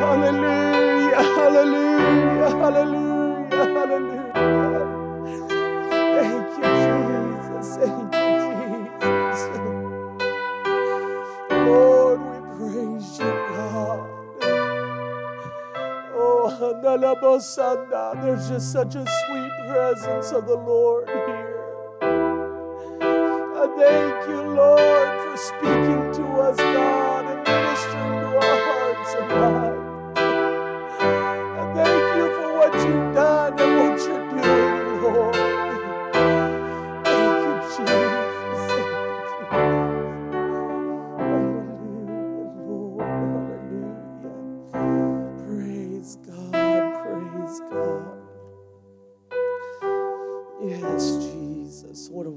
Hallelujah, hallelujah, hallelujah, hallelujah. Thank you, Jesus. Thank you, Jesus. Lord, we praise you, God. Oh, there's just such a sweet presence of the Lord here. I thank you, Lord, for speaking to us, God,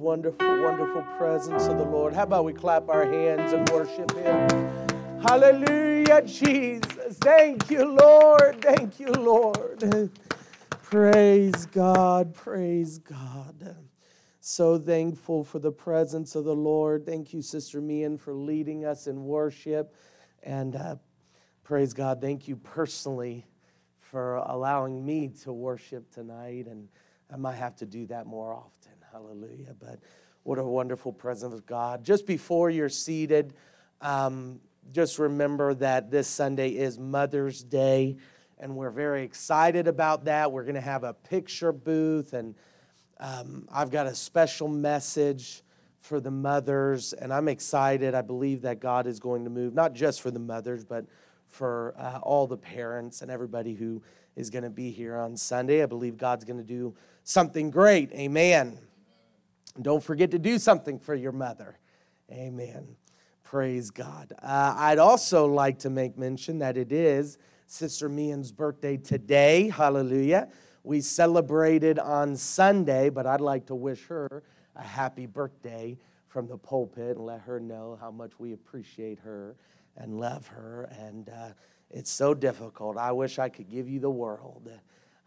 wonderful, wonderful presence of the Lord. How about we clap our hands and worship Him? Hallelujah, Jesus. Thank you, Lord. Thank you, Lord. Praise God. Praise God. So thankful for the presence of the Lord. Thank you, Sister Mian, for leading us in worship. And uh, praise God. Thank you personally for allowing me to worship tonight. And I might have to do that more often. Hallelujah. But what a wonderful presence of God. Just before you're seated, um, just remember that this Sunday is Mother's Day, and we're very excited about that. We're going to have a picture booth, and um, I've got a special message for the mothers, and I'm excited. I believe that God is going to move, not just for the mothers, but for uh, all the parents and everybody who is going to be here on Sunday. I believe God's going to do something great. Amen. Don't forget to do something for your mother. Amen. Praise God. Uh, I'd also like to make mention that it is Sister Mian's birthday today. Hallelujah. We celebrated on Sunday, but I'd like to wish her a happy birthday from the pulpit and let her know how much we appreciate her and love her. And uh, it's so difficult. I wish I could give you the world.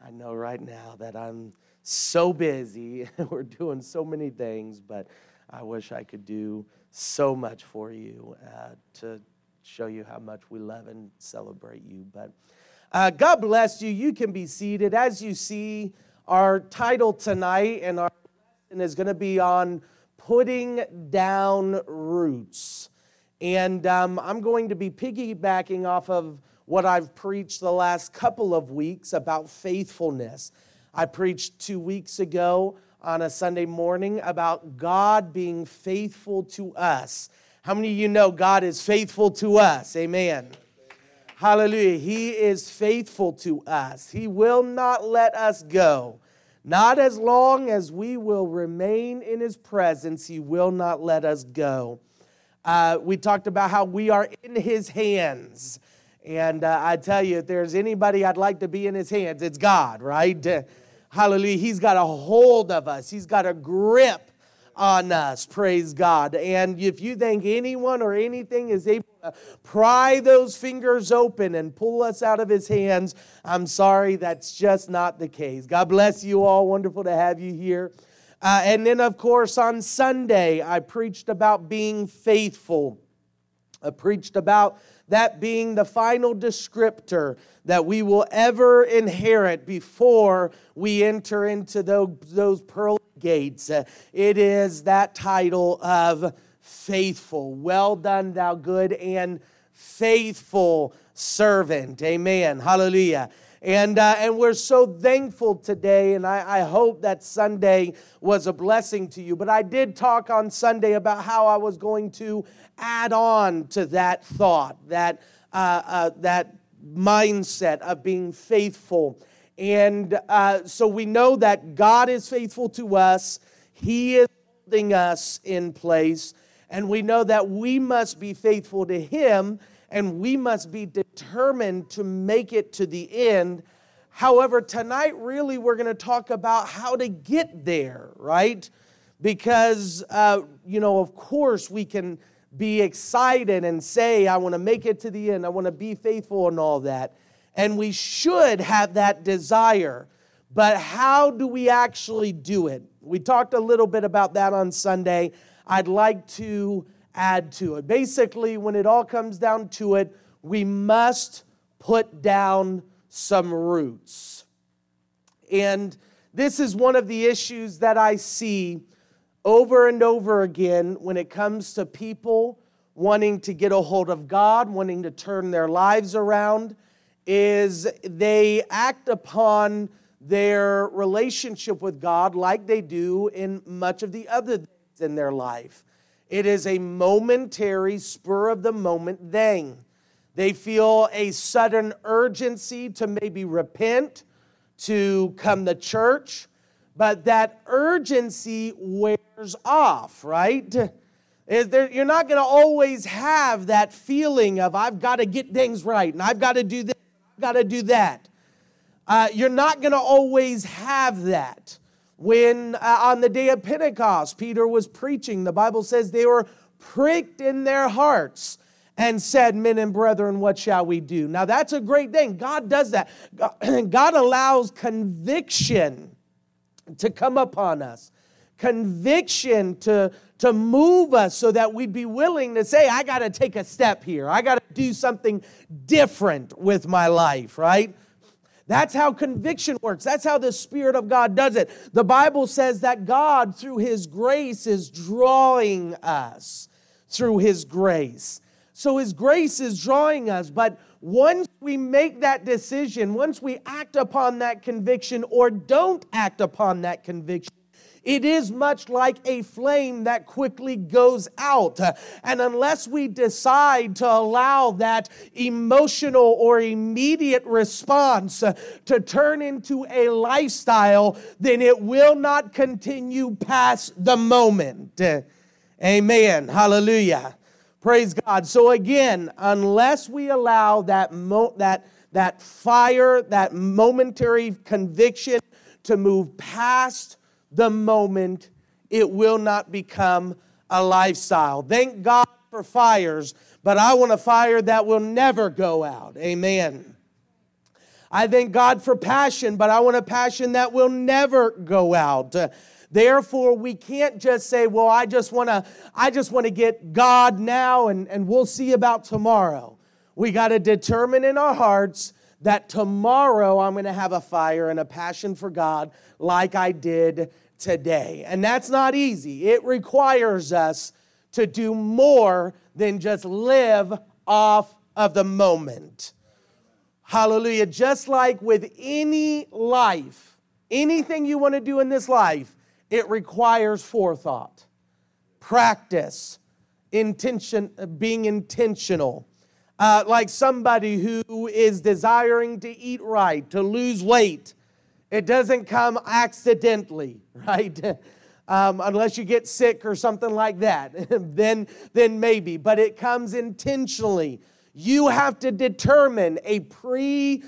I know right now that I'm so busy. We're doing so many things, but I wish I could do so much for you uh, to show you how much we love and celebrate you. But uh, God bless you. You can be seated. As you see, our title tonight and our lesson is going to be on putting down roots. And um, I'm going to be piggybacking off of what I've preached the last couple of weeks about faithfulness. I preached two weeks ago on a Sunday morning about God being faithful to us. How many of you know God is faithful to us? Amen. Hallelujah. He is faithful to us. He will not let us go. Not as long as we will remain in His presence, He will not let us go. Uh, we talked about how we are in His hands. And uh, I tell you, if there's anybody I'd like to be in His hands, it's God, right? Hallelujah. He's got a hold of us, He's got a grip on us, praise God. And if you think anyone or anything is able to pry those fingers open and pull us out of His hands, I'm sorry, that's just not the case. God bless you all. Wonderful to have you here. Uh, and then, of course, on Sunday, I preached about being faithful. I preached about that being the final descriptor that we will ever inherit before we enter into those, those pearl gates. Uh, it is that title of faithful. Well done, thou good and faithful servant. Amen. Hallelujah. And, uh, and we're so thankful today, and I, I hope that Sunday was a blessing to you. But I did talk on Sunday about how I was going to add on to that thought, that, uh, uh, that mindset of being faithful. And uh, so we know that God is faithful to us, He is holding us in place, and we know that we must be faithful to Him and we must be determined to make it to the end. However, tonight, really, we're going to talk about how to get there, right? Because, uh, you know, of course, we can be excited and say, I want to make it to the end, I want to be faithful, and all that. And we should have that desire. But how do we actually do it? We talked a little bit about that on Sunday. I'd like to add to it. Basically, when it all comes down to it, we must put down some roots. And this is one of the issues that I see over and over again when it comes to people wanting to get a hold of God, wanting to turn their lives around, is they act upon their relationship with God like they do in much of the other things in their life. It is a momentary, spur of the moment thing. They feel a sudden urgency to maybe repent, to come to church, but that urgency wears off, right? There, you're not going to always have that feeling of, I've got to get things right and I've got to do this, got to do that. Uh, you're not going to always have that. When uh, on the day of Pentecost, Peter was preaching, the Bible says they were pricked in their hearts and said, Men and brethren, what shall we do? Now, that's a great thing. God does that. God allows conviction to come upon us, conviction to, to move us so that we'd be willing to say, I got to take a step here. I got to do something different with my life, right? That's how conviction works. That's how the Spirit of God does it. The Bible says that God, through His grace, is drawing us through His grace. So His grace is drawing us. But once we make that decision, once we act upon that conviction or don't act upon that conviction, it is much like a flame that quickly goes out. And unless we decide to allow that emotional or immediate response to turn into a lifestyle, then it will not continue past the moment. Amen. Hallelujah. Praise God. So again, unless we allow that mo- that that fire, that momentary conviction to move past the moment, it will not become a lifestyle. Thank God for fires, but I want a fire that will never go out. Amen. I thank God for passion, but I want a passion that will never go out. Therefore, we can't just say, well, I just want to I just want to get God now and, and we'll see about tomorrow. We got to determine in our hearts that tomorrow I'm going to have a fire and a passion for God like I did today. And that's not easy. It requires us to do more than just live off of the moment. Hallelujah. Just like with any life, anything you want to do in this life, it requires forethought, practice, intention, being intentional. Uh, like somebody who is desiring to eat right, to lose weight, it doesn't come accidentally, right? Um, unless you get sick or something like that, then, then maybe. But it comes intentionally. You have to determine a pre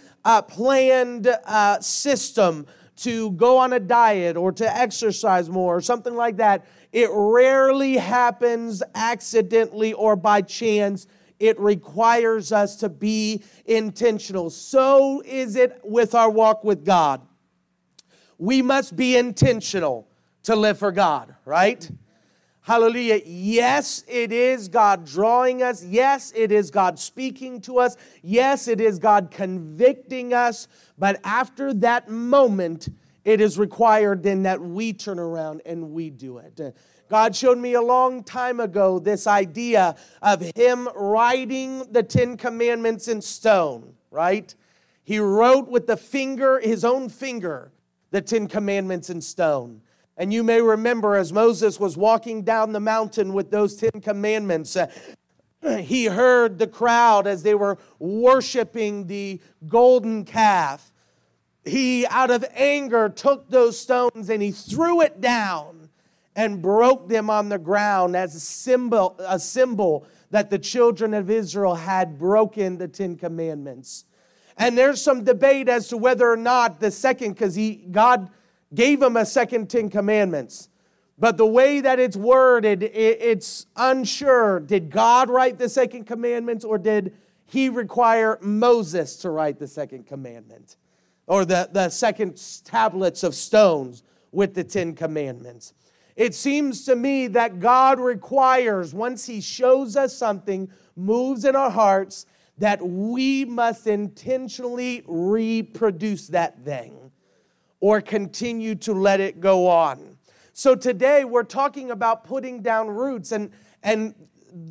planned uh, system to go on a diet or to exercise more or something like that. It rarely happens accidentally or by chance. It requires us to be intentional. So is it with our walk with God we must be intentional to live for God, right? Hallelujah. Yes, it is God drawing us. Yes, it is God speaking to us. Yes, it is God convicting us. But after that moment, it is required then that we turn around and we do it. God showed me a long time ago this idea of Him writing the Ten Commandments in stone, right? He wrote with the finger, His own finger, the Ten Commandments in stone. And you may remember as Moses was walking down the mountain with those Ten Commandments, uh, he heard the crowd as they were worshiping the golden calf. He, out of anger, took those stones and he threw it down and broke them on the ground as a symbol, a symbol that the children of Israel had broken the Ten Commandments. And there's some debate as to whether or not the second, because God gave him a second Ten Commandments. But the way that it's worded, it's unsure. Did God write the second commandments or did he require Moses to write the second commandment? Or the, the second tablets of stones with the Ten Commandments? It seems to me that God requires, once He shows us something, moves in our hearts, that we must intentionally reproduce that thing or continue to let it go on. So today we're talking about putting down roots, and, and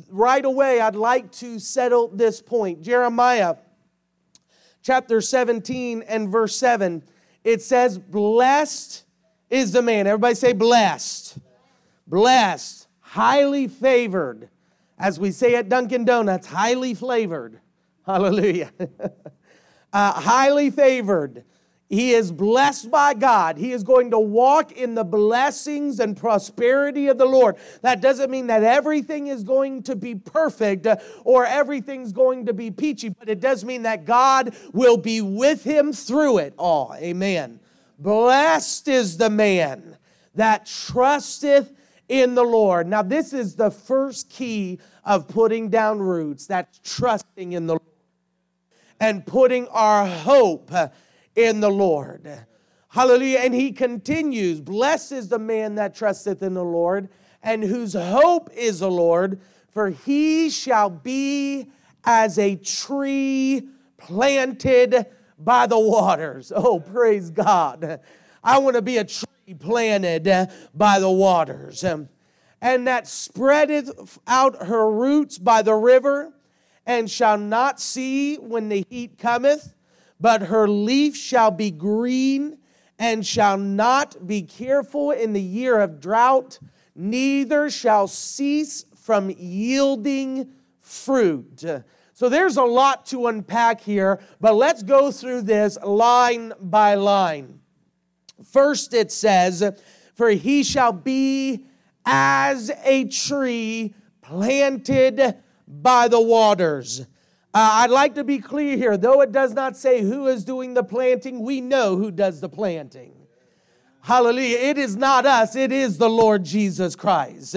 right away I'd like to settle this point. Jeremiah chapter 17 and verse 7, it says, Blessed is the man. Everybody say, Blessed. Blessed, highly favored. As we say at Dunkin' Donuts, highly flavored. Hallelujah. uh, highly favored. He is blessed by God. He is going to walk in the blessings and prosperity of the Lord. That doesn't mean that everything is going to be perfect uh, or everything's going to be peachy, but it does mean that God will be with him through it all. Amen. Blessed is the man that trusteth in the Lord. Now, this is the first key of putting down roots that's trusting in the Lord and putting our hope in the Lord. Hallelujah. And he continues Blessed is the man that trusteth in the Lord and whose hope is the Lord, for he shall be as a tree planted by the waters. Oh, praise God. I want to be a tree planted by the waters. And that spreadeth out her roots by the river, and shall not see when the heat cometh but her leaf shall be green and shall not be careful in the year of drought, neither shall cease from yielding fruit. So there's a lot to unpack here, but let's go through this line by line. First, it says, For he shall be as a tree planted by the waters uh, I'd like to be clear here. Though it does not say who is doing the planting, we know who does the planting. Hallelujah. It is not us, it is the Lord Jesus Christ.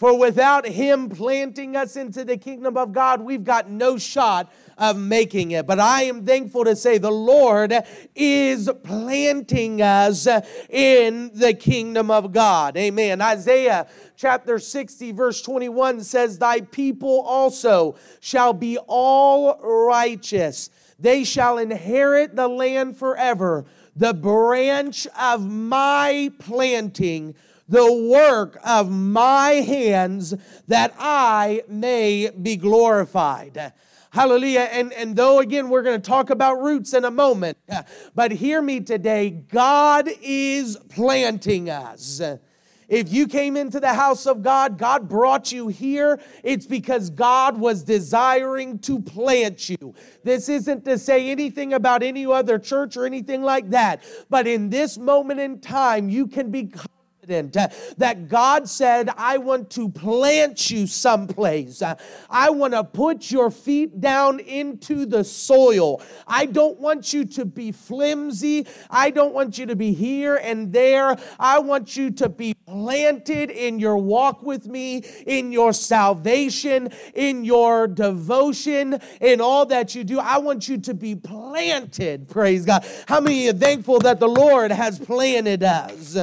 For without Him planting us into the kingdom of God, we've got no shot of making it. But I am thankful to say the Lord is planting us in the kingdom of God. Amen. Isaiah chapter 60, verse 21 says, Thy people also shall be all righteous, they shall inherit the land forever. The branch of my planting the work of my hands that I may be glorified. Hallelujah. And, and though, again, we're going to talk about roots in a moment, but hear me today God is planting us. If you came into the house of God, God brought you here, it's because God was desiring to plant you. This isn't to say anything about any other church or anything like that, but in this moment in time, you can be confident uh, that God said, I want to plant you someplace. Uh, I want to put your feet down into the soil. I don't want you to be flimsy. I don't want you to be here and there. I want you to be planted in your walk with me, in your salvation, in your devotion, in all that you do. I want you to be planted. Praise God. How many are thankful that the Lord has planted us?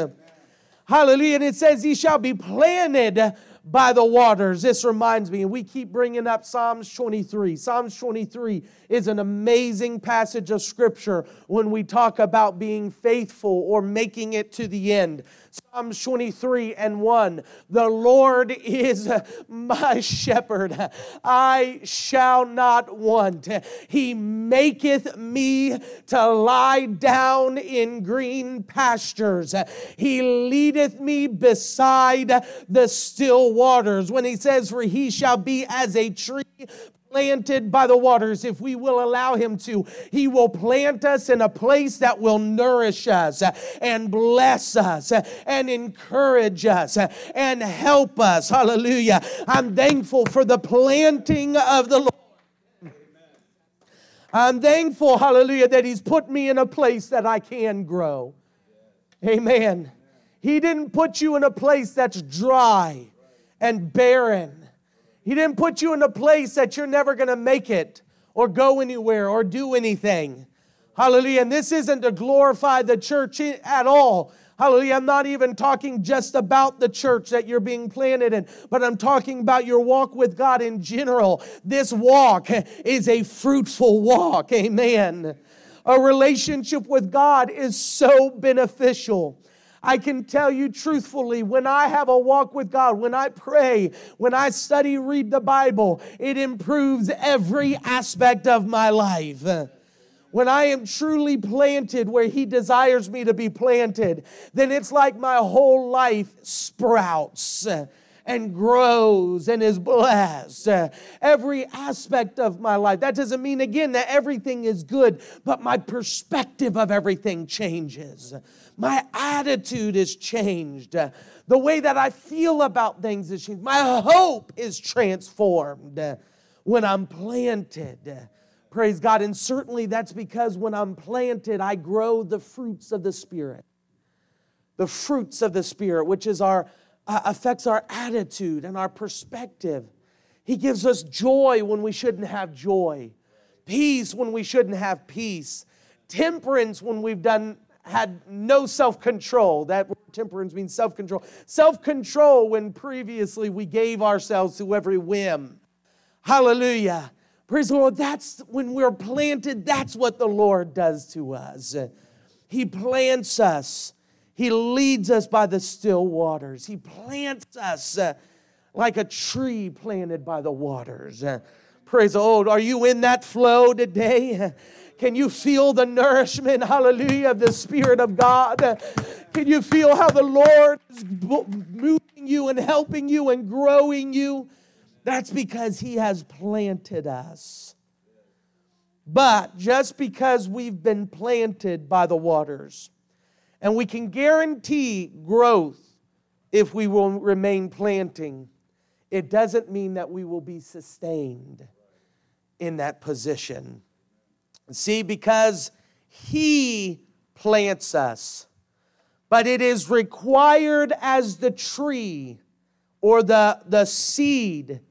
Hallelujah. And it says, He shall be planted by the waters. This reminds me, and we keep bringing up Psalms 23. Psalms 23 is an amazing passage of scripture when we talk about being faithful or making it to the end. Psalms 23 and 1 The Lord is my shepherd, I shall not want. He maketh me to lie down in green pastures, He leadeth me beside the still waters. When He says, For he shall be as a tree planted by the waters, if we will allow Him to, He will plant us in a place that will nourish us and bless us and encourage us and help us. Hallelujah. I'm thankful for the planting of the Lord. I'm thankful, hallelujah, that He's put me in a place that I can grow. Amen. He didn't put you in a place that's dry and barren. He didn't put you in a place that you're never going to make it or go anywhere or do anything. Hallelujah. And this isn't to glorify the church at all. Hallelujah. I'm not even talking just about the church that you're being planted in, but I'm talking about your walk with God in general. This walk is a fruitful walk. Amen. A relationship with God is so beneficial. I can tell you truthfully, when I have a walk with God, when I pray, when I study, read the Bible, it improves every aspect of my life. When I am truly planted where He desires me to be planted, then it's like my whole life sprouts and grows and is blessed. every aspect of my life. That doesn't mean, again, that everything is good, but my perspective of everything changes. My attitude is changed. the way that I feel about things is changed. My hope is transformed when I'm planted. Praise God. And certainly that's because when I'm planted, I grow the fruits of the Spirit. The fruits of the Spirit, which is our uh, affects our attitude and our perspective. He gives us joy when we shouldn't have joy, peace when we shouldn't have peace, temperance when we've done had no self control. That temperance means self control. Self control when previously we gave ourselves to every whim. Hallelujah. Praise the Lord. That's when we're planted, that's what the Lord does to us. He plants us he leads us by the still waters. He plants us uh, like a tree planted by the waters. Uh, praise the Lord. Are you in that flow today? Can you feel the nourishment, hallelujah, of the Spirit of God? Can you feel how the Lord is moving you and helping you and growing you? That's because He has planted us. But just because we've been planted by the waters, and we can guarantee growth if we will remain planting. It doesn't mean that we will be sustained in that position. See, because He plants us, but it is required as the tree or the, the seed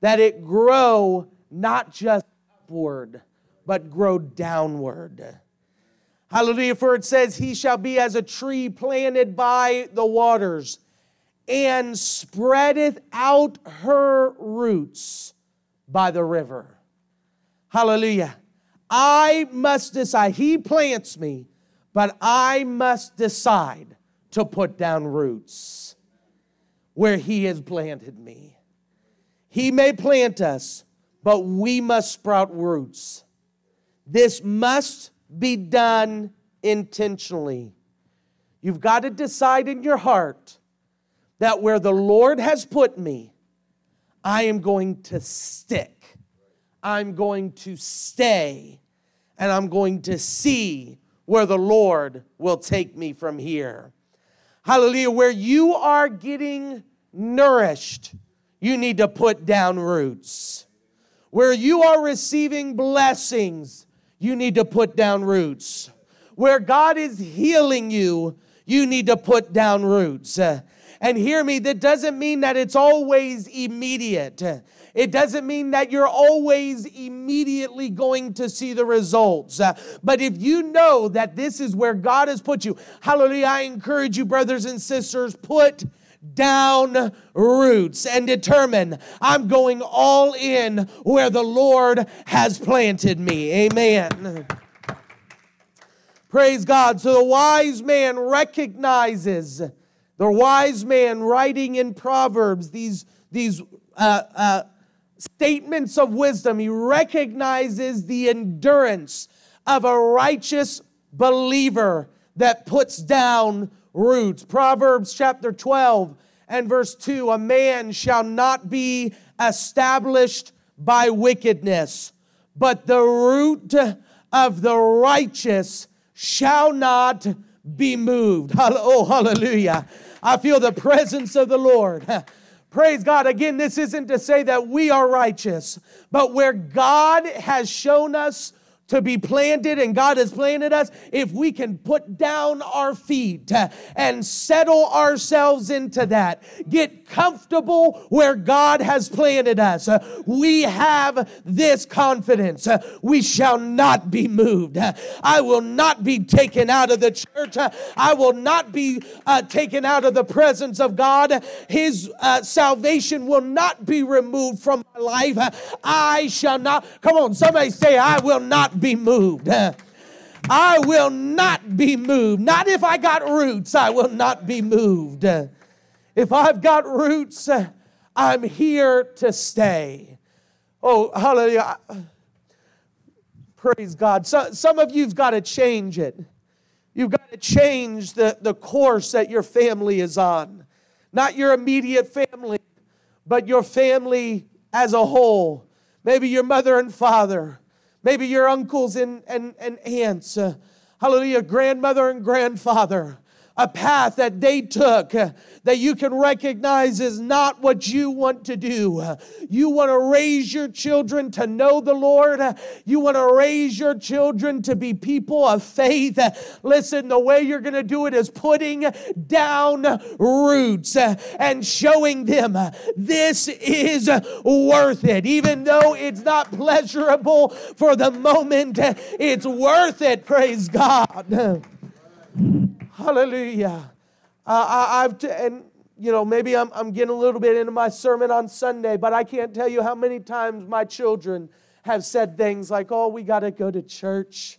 that it grow not just upward, but grow downward. Hallelujah. For it says, He shall be as a tree planted by the waters and spreadeth out her roots by the river. Hallelujah. I must decide. He plants me, but I must decide to put down roots where He has planted me. He may plant us, but we must sprout roots. This must be done intentionally. You've got to decide in your heart that where the Lord has put me, I am going to stick. I'm going to stay. And I'm going to see where the Lord will take me from here. Hallelujah. Where you are getting nourished, you need to put down roots. Where you are receiving blessings, you need to put down roots. Where God is healing you, you need to put down roots. And hear me, that doesn't mean that it's always immediate. It doesn't mean that you're always immediately going to see the results. But if you know that this is where God has put you, hallelujah, I encourage you, brothers and sisters, put down roots and determine I'm going all in where the Lord has planted me. Amen. Praise God. So the wise man recognizes, the wise man writing in Proverbs these, these uh, uh, statements of wisdom, he recognizes the endurance of a righteous believer that puts down roots. Proverbs chapter 12 and verse 2 A man shall not be established by wickedness, but the root of the righteous shall not be moved. Oh, hallelujah. I feel the presence of the Lord. Praise God. Again, this isn't to say that we are righteous, but where God has shown us to be planted and God has planted us, if we can put down our feet and settle ourselves into that, get comfortable where God has planted us, we have this confidence. We shall not be moved. I will not be taken out of the church. I will not be uh, taken out of the presence of God. His uh, salvation will not be removed from my life. I shall not. Come on, somebody say, I will not be moved. I will not be moved. Not if I got roots, I will not be moved. If I've got roots, uh, I'm here to stay. Oh, hallelujah. Praise God. So, some of you've got to change it. You've got to change the, the course that your family is on. Not your immediate family, but your family as a whole. Maybe your mother and father maybe your uncles and, and, and aunts, uh, hallelujah, grandmother and grandfather, a path that they took that you can recognize is not what you want to do. You want to raise your children to know the Lord. You want to raise your children to be people of faith. Listen, the way you're going to do it is putting down roots and showing them this is worth it. Even though it's not pleasurable for the moment, it's worth it. Praise God. Hallelujah. Uh, I, have t- and you know maybe I'm, I'm getting a little bit into my sermon on Sunday, but I can't tell you how many times my children have said things like, "Oh, we got to go to church,"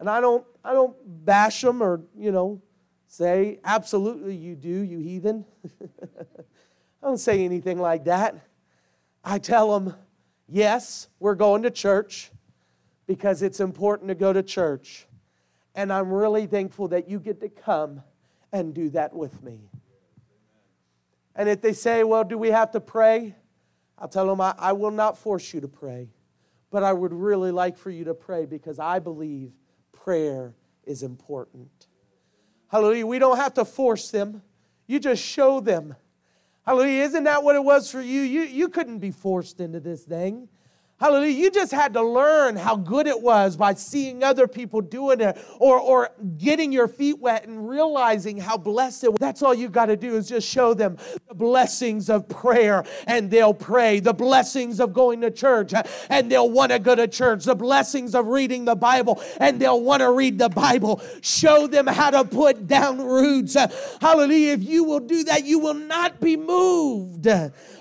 and I don't I don't bash them or you know say absolutely you do you heathen. I don't say anything like that. I tell them, yes, we're going to church because it's important to go to church. And I'm really thankful that you get to come and do that with me. And if they say, well, do we have to pray? I'll tell them, I, I will not force you to pray, but I would really like for you to pray because I believe prayer is important. Hallelujah. We don't have to force them, you just show them. Hallelujah. Isn't that what it was for you? You, you couldn't be forced into this thing. Hallelujah. You just had to learn how good it was by seeing other people doing it or, or getting your feet wet and realizing how blessed it was. That's all you got to do is just show them the blessings of prayer and they'll pray, the blessings of going to church and they'll want to go to church, the blessings of reading the Bible and they'll want to read the Bible. Show them how to put down roots. Hallelujah. If you will do that, you will not be moved.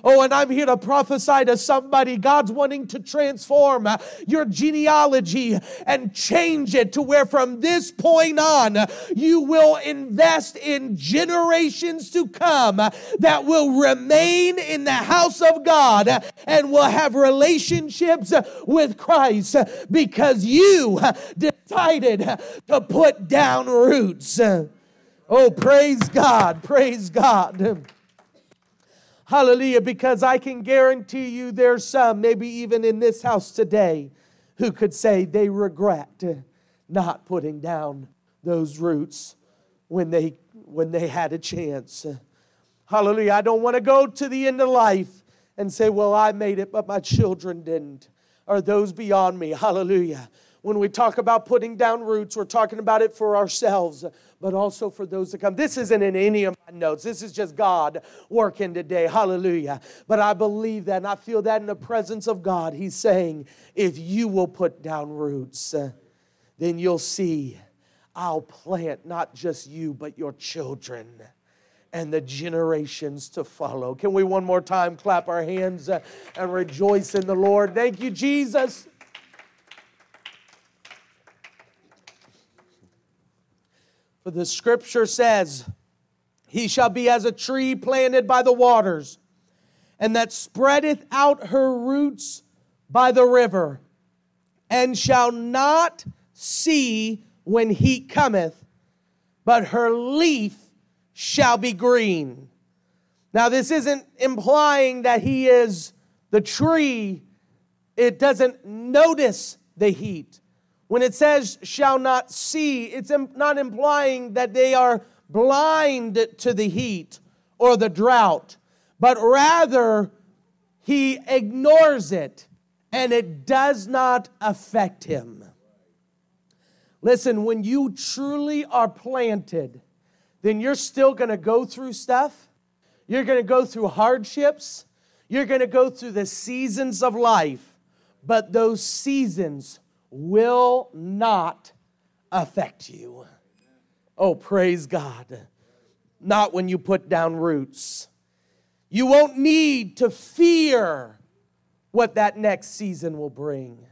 Oh, and I'm here to prophesy to somebody God's wanting to transform your genealogy and change it to where from this point on you will invest in generations to come that will remain in the house of God and will have relationships with Christ because you decided to put down roots. Oh, praise God, praise God. Hallelujah. Because I can guarantee you there's some, maybe even in this house today, who could say they regret not putting down those roots when they when they had a chance. Hallelujah. I don't want to go to the end of life and say, well, I made it, but my children didn't, or those beyond me. Hallelujah. When we talk about putting down roots, we're talking about it for ourselves, but also for those to come. This isn't in any of my notes. This is just God working today. Hallelujah. But I believe that and I feel that in the presence of God. He's saying, if you will put down roots, then you'll see I'll plant not just you, but your children and the generations to follow. Can we one more time clap our hands and rejoice in the Lord? Thank you, Jesus. For the scripture says, He shall be as a tree planted by the waters, and that spreadeth out her roots by the river, and shall not see when heat cometh, but her leaf shall be green. Now, this isn't implying that he is the tree, it doesn't notice the heat. When it says shall not see, it's not implying that they are blind to the heat or the drought, but rather he ignores it and it does not affect him. Listen, when you truly are planted, then you're still gonna go through stuff. You're gonna go through hardships. You're gonna go through the seasons of life, but those seasons will not affect you. Oh, praise God. Not when you put down roots. You won't need to fear what that next season will bring.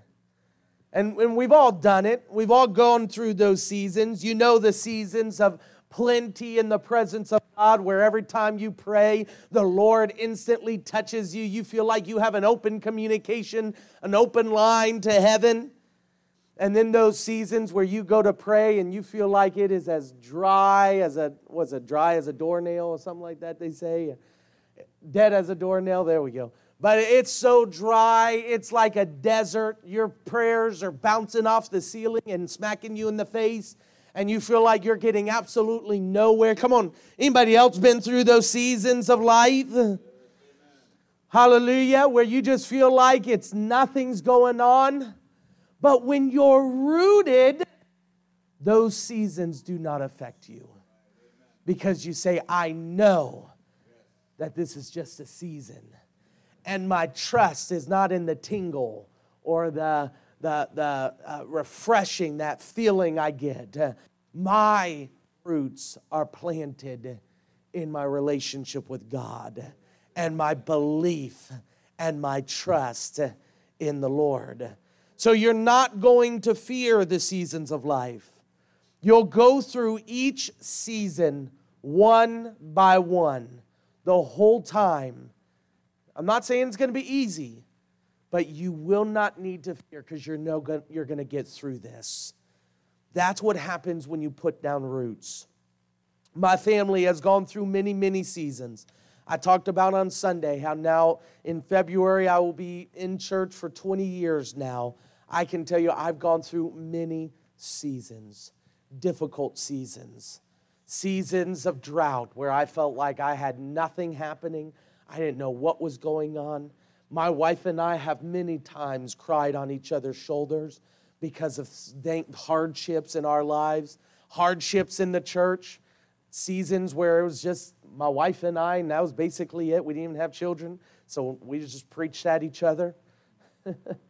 And, and we've all done it. We've all gone through those seasons. You know the seasons of plenty in the presence of God, where every time you pray, the Lord instantly touches you. You feel like you have an open communication, an open line to heaven. And then those seasons where you go to pray and you feel like it is as dry as a, was it dry as a doornail or something like that, they say? Dead as a doornail, there we go. But it's so dry, it's like a desert. Your prayers are bouncing off the ceiling and smacking you in the face, and you feel like you're getting absolutely nowhere. Come on, anybody else been through those seasons of life? Hallelujah, where you just feel like it's nothing's going on. But when you're rooted, those seasons do not affect you because you say, I know that this is just a season. And my trust is not in the tingle or the, the, the uh, refreshing, that feeling I get. My roots are planted in my relationship with God and my belief and my trust in the Lord. So you're not going to fear the seasons of life. You'll go through each season one by one the whole time. I'm not saying it's going to be easy, but you will not need to fear because you're, no, you're going to get through this. That's what happens when you put down roots. My family has gone through many, many seasons. I talked about on Sunday how now in February I will be in church for 20 years now. I can tell you, I've gone through many seasons, difficult seasons, seasons of drought where I felt like I had nothing happening. I didn't know what was going on. My wife and I have many times cried on each other's shoulders because of hardships in our lives, hardships in the church, seasons where it was just my wife and I, and that was basically it. We didn't even have children, so we just preached at each other.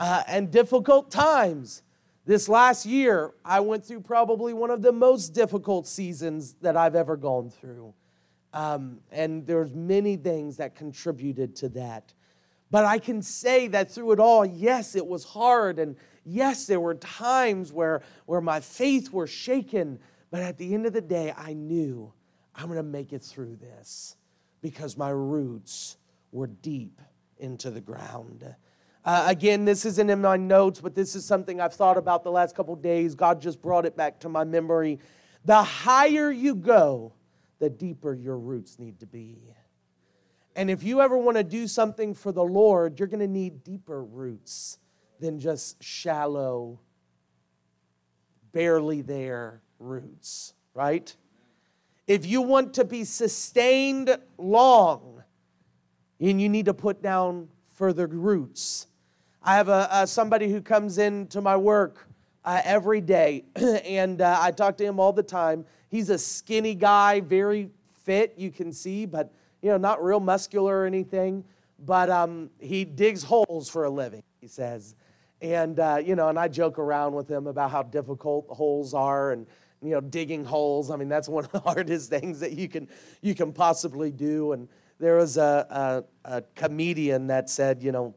uh, and difficult times. This last year, I went through probably one of the most difficult seasons that I've ever gone through. Um, and there's many things that contributed to that. But I can say that through it all, yes, it was hard. And yes, there were times where, where my faith were shaken. But at the end of the day, I knew I'm going to make it through this because my roots were deep into the ground. Uh, again, this isn't in my notes, but this is something I've thought about the last couple days. God just brought it back to my memory. The higher you go, the deeper your roots need to be. And if you ever want to do something for the Lord, you're going to need deeper roots than just shallow, barely there roots, right? If you want to be sustained long, and you need to put down further roots. I have a, a somebody who comes in to my work uh, every day, and uh, I talk to him all the time. He's a skinny guy, very fit, you can see, but you know, not real muscular or anything. But um, he digs holes for a living, he says. And uh, you know, and I joke around with him about how difficult holes are, and you know, digging holes. I mean, that's one of the hardest things that you can you can possibly do. And there was a, a, a comedian that said, you know,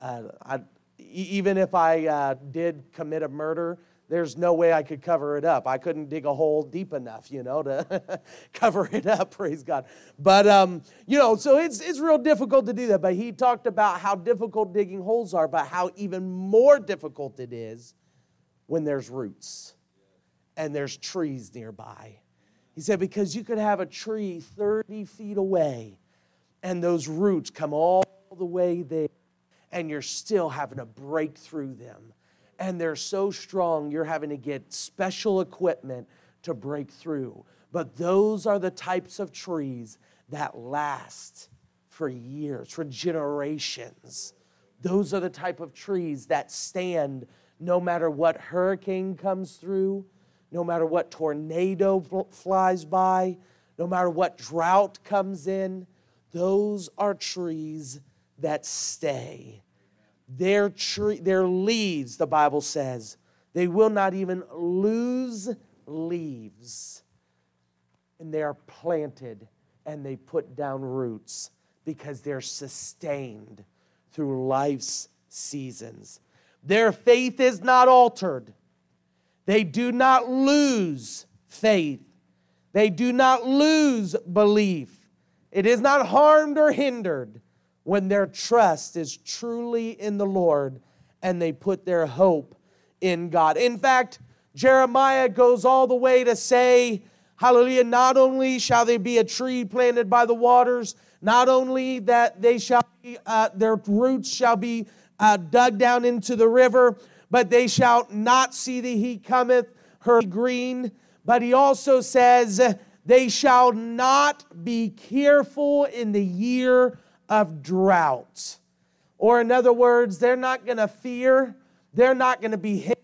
uh, I, even if I uh, did commit a murder, there's no way I could cover it up. I couldn't dig a hole deep enough, you know, to cover it up, praise God. But, um, you know, so it's, it's real difficult to do that. But he talked about how difficult digging holes are, but how even more difficult it is when there's roots and there's trees nearby. He said, because you could have a tree 30 feet away and those roots come all the way there, and you're still having to break through them. And they're so strong, you're having to get special equipment to break through. But those are the types of trees that last for years, for generations. Those are the type of trees that stand no matter what hurricane comes through, no matter what tornado flies by, no matter what drought comes in. Those are trees that stay. Their, tree, their leaves, the Bible says, they will not even lose leaves. And they are planted and they put down roots because they're sustained through life's seasons. Their faith is not altered. They do not lose faith. They do not lose belief. It is not harmed or hindered when their trust is truly in the Lord and they put their hope in God. In fact, Jeremiah goes all the way to say, Hallelujah, not only shall they be a tree planted by the waters, not only that they shall be, uh, their roots shall be uh, dug down into the river, but they shall not see the heat cometh, her green. But he also says, they shall not be careful in the year of drought. Or, in other words, they're not going to fear, they're not going to be hit,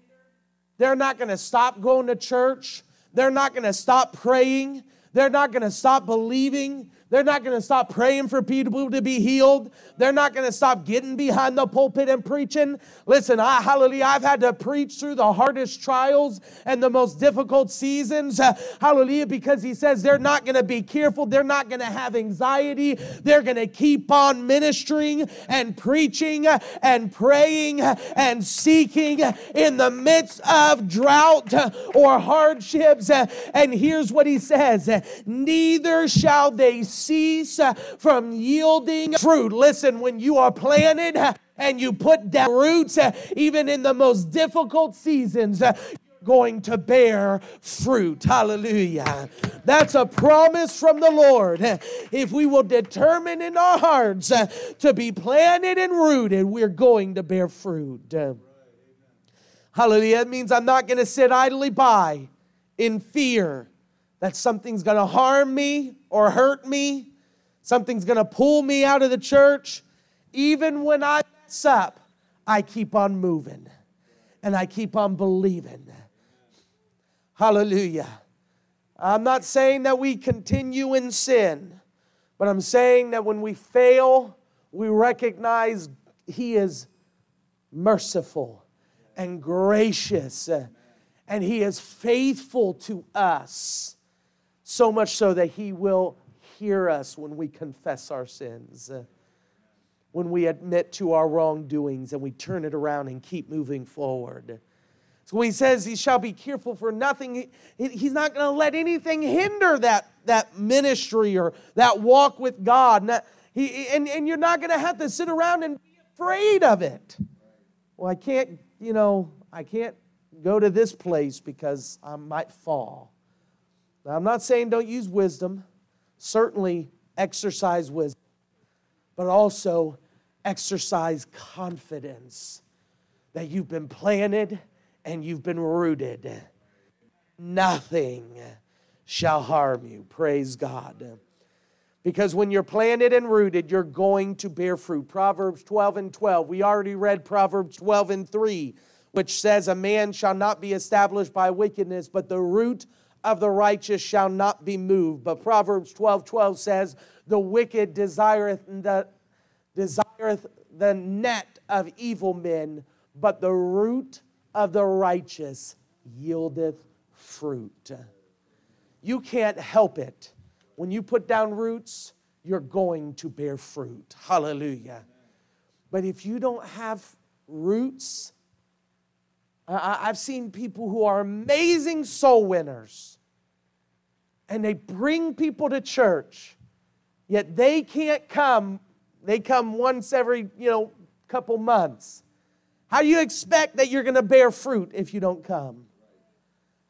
they're not going to stop going to church, they're not going to stop praying, they're not going to stop believing, they're not going to stop praying for people to be healed. They're not going to stop getting behind the pulpit and preaching. Listen, I, hallelujah, I've had to preach through the hardest trials and the most difficult seasons. Uh, hallelujah, because he says they're not going to be careful. They're not going to have anxiety. They're going to keep on ministering and preaching uh, and praying uh, and seeking in the midst of drought uh, or hardships. And here's what he says Neither shall they cease from yielding fruit. Listen, when you are planted and you put down roots, even in the most difficult seasons, going to bear fruit. Hallelujah. That's a promise from the Lord. If we will determine in our hearts to be planted and rooted, we're going to bear fruit. Hallelujah. That means I'm not going to sit idly by in fear that something's going to harm me or hurt me, something's going to pull me out of the church. Even when I mess up, I keep on moving and I keep on believing. Hallelujah. I'm not saying that we continue in sin, but I'm saying that when we fail, we recognize He is merciful and gracious, and He is faithful to us so much so that He will hear us when we confess our sins, uh, when we admit to our wrongdoings and we turn it around and keep moving forward. So when He says He shall be careful for nothing, he, He's not going to let anything hinder that, that ministry or that walk with God. And, he, and, and you're not going to have to sit around and be afraid of it. Well, I can't, you know, I can't go to this place because I might fall. Now, I'm not saying don't use wisdom, certainly exercise wisdom, but also exercise confidence that you've been planted and you've been rooted. Nothing shall harm you. Praise God. Because when you're planted and rooted, you're going to bear fruit. Proverbs 12 and 12. We already read Proverbs 12 and 3, which says, A man shall not be established by wickedness, but the root of the righteous shall not be moved. But Proverbs 12 12 says, The wicked desireth the, desireth the net of evil men, but the root of the righteous yieldeth fruit. You can't help it. When you put down roots, you're going to bear fruit. Hallelujah. But if you don't have roots, I've seen people who are amazing soul winners and they bring people to church, yet they can't come. They come once every, you know, couple months. How do you expect that you're going to bear fruit if you don't come?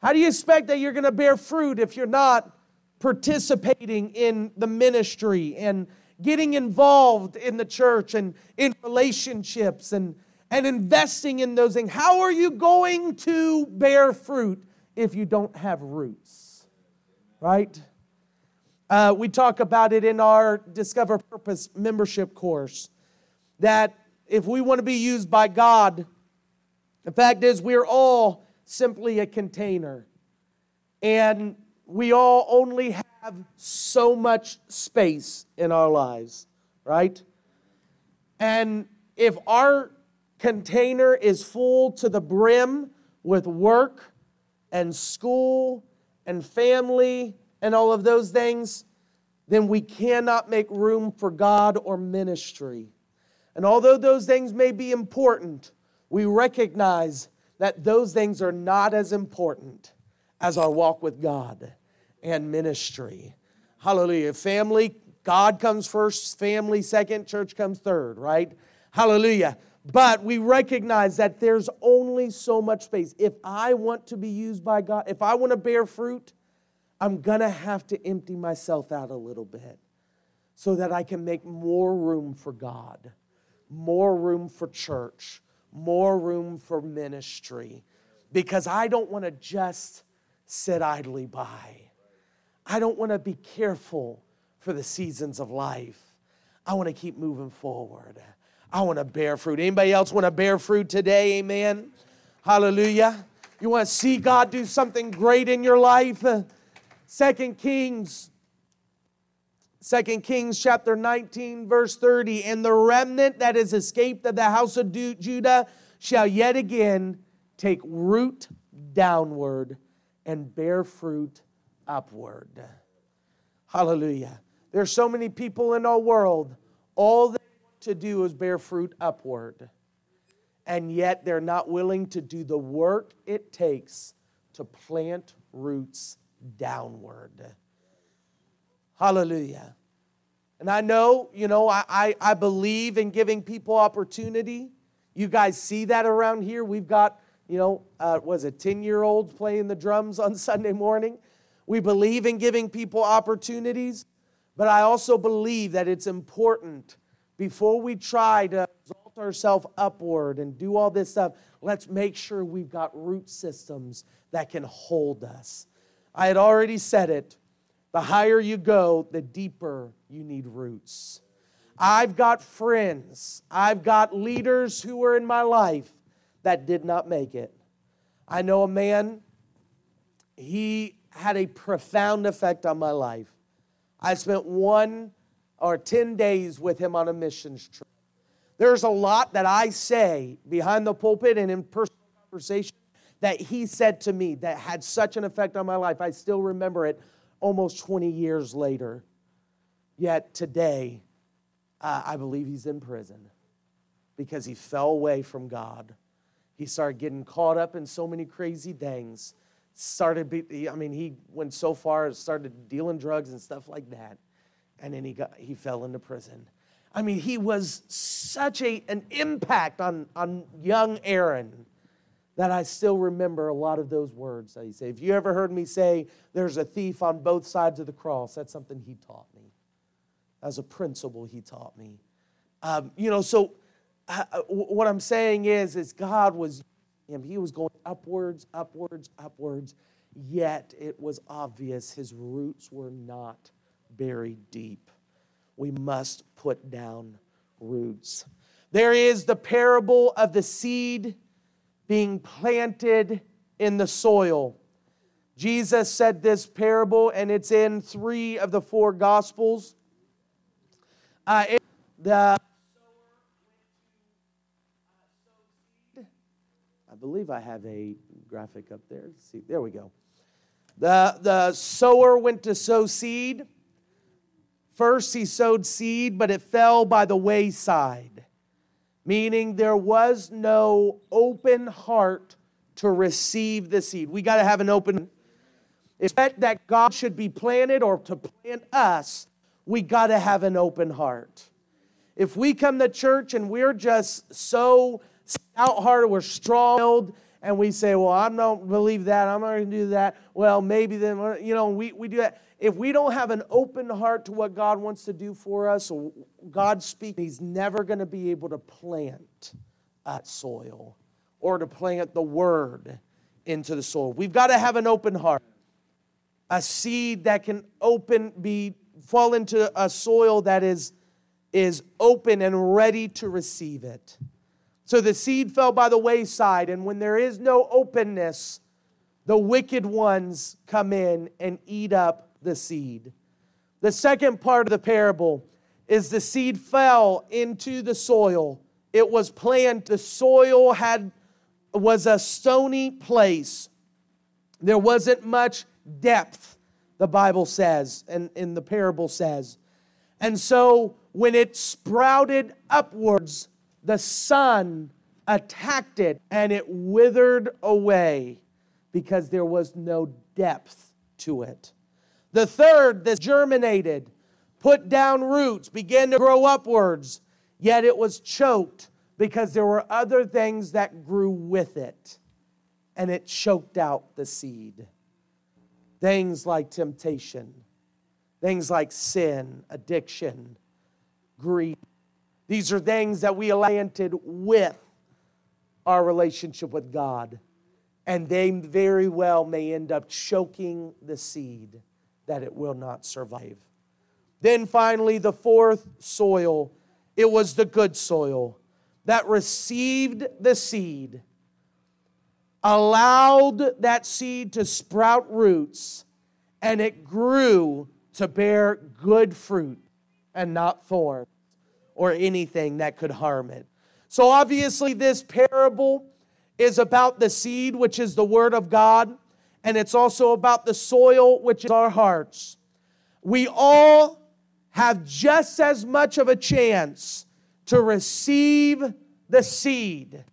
How do you expect that you're going to bear fruit if you're not participating in the ministry and getting involved in the church and in relationships and and investing in those things. How are you going to bear fruit if you don't have roots? Right? Uh, we talk about it in our Discover Purpose membership course that if we want to be used by God, the fact is we're all simply a container. And we all only have so much space in our lives, right? And if our container is full to the brim with work and school and family and all of those things, then we cannot make room for God or ministry. And although those things may be important, we recognize that those things are not as important as our walk with God and ministry. Hallelujah. Family, God comes first, family second, church comes third, right? Hallelujah. But we recognize that there's only so much space. If I want to be used by God, if I want to bear fruit, I'm going to have to empty myself out a little bit so that I can make more room for God, more room for church, more room for ministry. Because I don't want to just sit idly by. I don't want to be careful for the seasons of life. I want to keep moving forward. I want to bear fruit. Anybody else want to bear fruit today? Amen. Hallelujah. You want to see God do something great in your life? Second Kings Second Kings chapter 19 verse 30 and the remnant that is escaped of the house of Judah shall yet again take root downward and bear fruit upward. Hallelujah. There's so many people in our world all to do is bear fruit upward. And yet they're not willing to do the work it takes to plant roots downward. Hallelujah. And I know, you know, I, I, I, believe in giving people opportunity. You guys see that around here. We've got, you know, uh, was it 10 year olds playing the drums on Sunday morning? We believe in giving people opportunities, but I also believe that it's important before we try to exalt ourselves upward and do all this stuff, let's make sure we've got root systems that can hold us. I had already said it. The higher you go, the deeper you need roots. I've got friends, I've got leaders who were in my life that did not make it. I know a man, he had a profound effect on my life. I spent one or 10 days with him on a missions trip. There's a lot that I say behind the pulpit and in personal conversation that he said to me that had such an effect on my life. I still remember it almost 20 years later. Yet today, uh, I believe he's in prison because he fell away from God. He started getting caught up in so many crazy things. Started, be, I mean, he went so far, as started dealing drugs and stuff like that. And then he, got, he fell into prison. I mean, he was such a, an impact on, on young Aaron that I still remember a lot of those words that he said. If you ever heard me say, there's a thief on both sides of the cross, that's something he taught me. As a principle he taught me. Um, you know, so uh, uh what I'm saying is, is God was him. He was going upwards, upwards, upwards, yet it was obvious his roots were not buried deep. We must put down roots. There is the parable of the seed being planted in the soil. Jesus said this parable, and it's in three of the four Gospels. Uh, it, the I believe I have a graphic up there. See, there we go. The, the sower went to sow seed. First, he sowed seed, but it fell by the wayside meaning there was no open heart to receive the seed. We got to have an open expect that God should be planted or to plant us, we got to have an open heart. If we come to church and we're just so stout hearted, we're strong and we say, Well, I don't believe that, I'm not going to do that. Well, maybe then, you know, we, we do that if we don't have an open heart to what God wants to do for us, God speaking, He's never going to be able to plant that soil or to plant the word into the soil. We've got to have an open heart. A seed that can open, be fall into a soil that is is open and ready to receive it. So the seed fell by the wayside, and when there is no openness, the wicked ones come in and eat up the seed. The second part of the parable is the seed fell into the soil. It was planted, the soil had was a stony place. There wasn't much depth, the Bible says, and in the parable says. And so when it sprouted upwards, the sun attacked it and it withered away because there was no depth to it. The third that germinated, put down roots, began to grow upwards, yet it was choked because there were other things that grew with it and it choked out the seed. Things like temptation, things like sin, addiction, greed. These are things that we planted with our relationship with God, and they very well may end up choking the seed that it will not survive. Then finally, the fourth soil, it was the good soil that received the seed, allowed that seed to sprout roots, and it grew to bear good fruit and not thorns or anything that could harm it. So, obviously, this parable is about the seed, which is the Word of God, and it's also about the soil, which is our hearts. We all have just as much of a chance to receive the seed.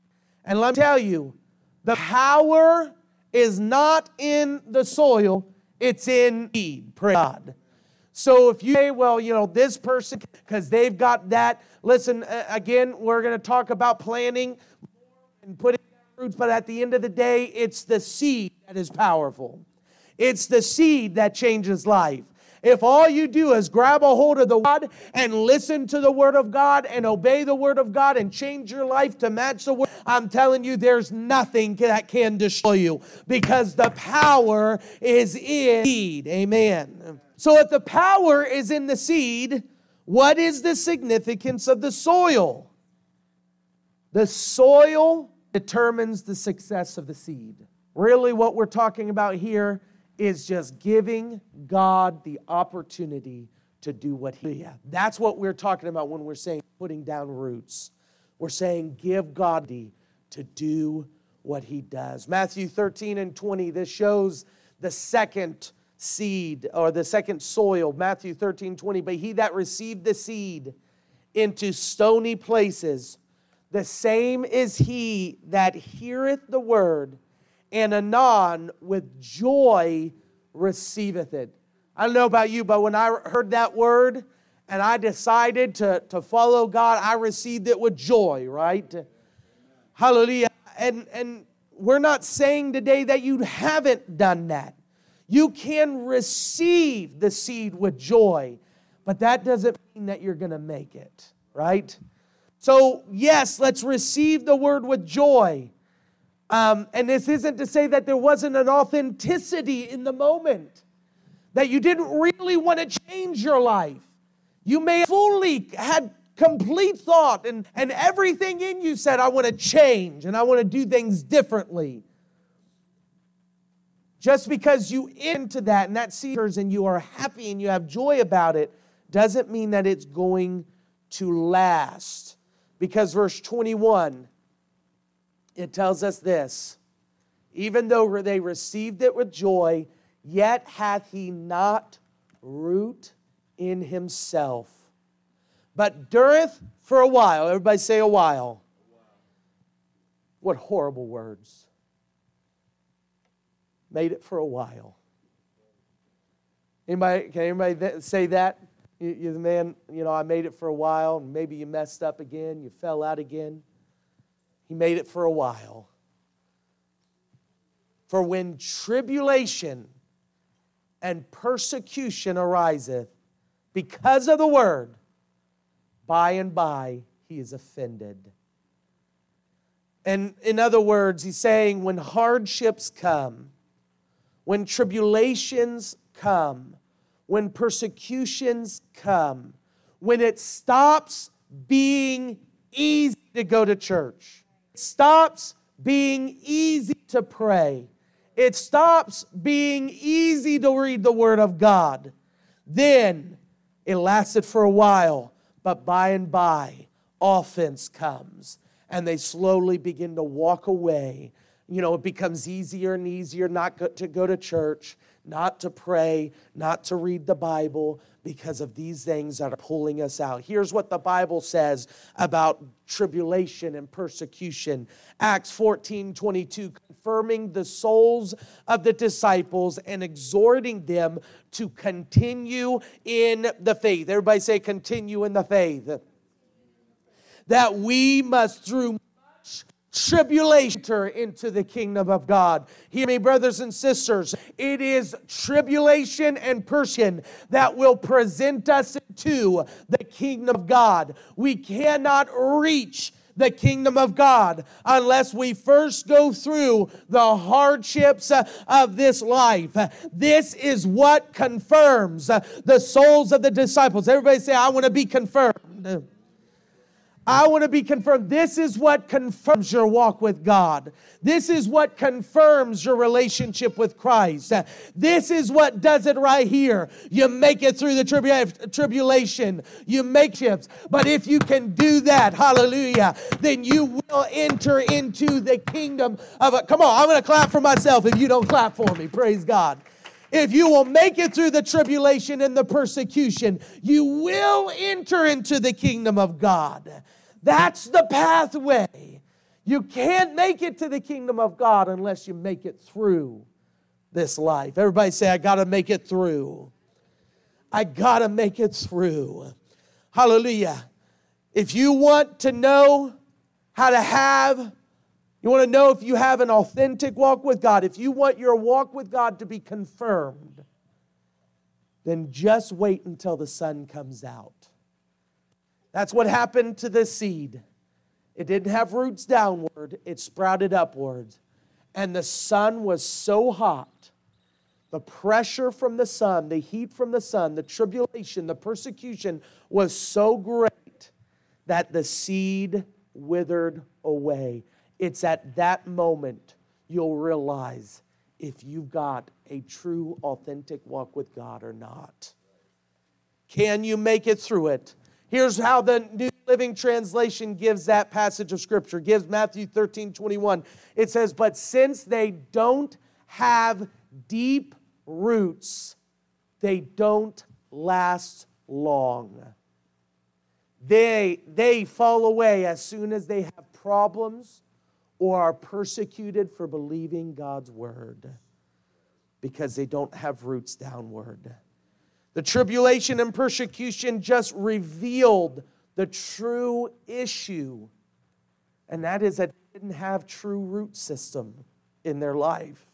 And let me tell you, the power is not in the soil, it's in seed. Praise God. So if you say, well, you know, this person, because they've got that, listen, again, we're going to talk about planning and putting fruits, but at the end of the day, it's the seed that is powerful. It's the seed that changes life. If all you do is grab a hold of the word and listen to the word of God and obey the word of God and change your life to match the word, I'm telling you, there's nothing that can destroy you because the power is in seed. Amen. So if the power is in the seed, what is the significance of the soil? The soil determines the success of the seed. Really, what we're talking about here is just giving God the opportunity to do what He. Yeah, that's what we're talking about when we're saying putting down roots. We're saying give God the to do what He does. Matthew 13 and 20, this shows the second seed or the second soil. Matthew 13, 20, but he that received the seed into stony places, the same is he that heareth the word and anon with joy receiveth it. I don't know about you, but when I heard that word and I decided to, to follow God, I received it with joy, right? Hallelujah. And, and we're not saying today that you haven't done that. You can receive the seed with joy, but that doesn't mean that you're going to make it, right? So, yes, let's receive the word with joy. Um, and this isn't to say that there wasn't an authenticity in the moment, that you didn't really want to change your life. You may have fully had complete thought and, and everything in you said, I want to change and I want to do things differently. Just because you into that and that seekers and you are happy and you have joy about it doesn't mean that it's going to last. Because verse 21 it tells us this even though they received it with joy, yet hath he not root in himself, but dureth for a while. Everybody say a while. What horrible words. Made it for a while. Anybody, can anybody say that? You're the man, you know, I made it for a while, and maybe you messed up again, you fell out again. He made it for a while. For when tribulation and persecution ariseth because of the word, by and by he is offended. And in other words, he's saying when hardships come, when tribulations come, when persecutions come, when it stops being easy to go to church, it stops being easy to pray, it stops being easy to read the Word of God, then it lasted for a while, but by and by, offense comes and they slowly begin to walk away. You know, it becomes easier and easier not to go to church, not to pray, not to read the Bible because of these things that are pulling us out. Here's what the Bible says about tribulation and persecution. Acts 14 22, confirming the souls of the disciples and exhorting them to continue in the faith. Everybody say, continue in the faith. That we must, through much tribulation into the kingdom of God. Hear me, brothers and sisters. It is tribulation and persecution that will present us to the kingdom of God. We cannot reach the kingdom of God unless we first go through the hardships of this life. This is what confirms the souls of the disciples. Everybody say, I want to be confirmed. I want to be confirmed. This is what confirms your walk with God. This is what confirms your relationship with Christ. This is what does it right here. You make it through the tribu- tribulation, you make ships. But if you can do that, hallelujah, then you will enter into the kingdom of. Come on, I'm going to clap for myself if you don't clap for me. Praise God. If you will make it through the tribulation and the persecution, you will enter into the kingdom of God. That's the pathway. You can't make it to the kingdom of God unless you make it through this life. Everybody say, I got to make it through. I got to make it through. Hallelujah. If you want to know how to have, you want to know if you have an authentic walk with God, if you want your walk with God to be confirmed, then just wait until the sun comes out. That's what happened to the seed. It didn't have roots downward, it sprouted upward. And the sun was so hot, the pressure from the sun, the heat from the sun, the tribulation, the persecution was so great that the seed withered away. It's at that moment you'll realize if you've got a true, authentic walk with God or not. Can you make it through it? Here's how the New Living Translation gives that passage of Scripture. gives Matthew 13, 21. It says, But since they don't have deep roots, they don't last long. They, they fall away as soon as they have problems or are persecuted for believing God's word because they don't have roots downward. The tribulation and persecution just revealed the true issue, and that is that they didn't have true root system in their life.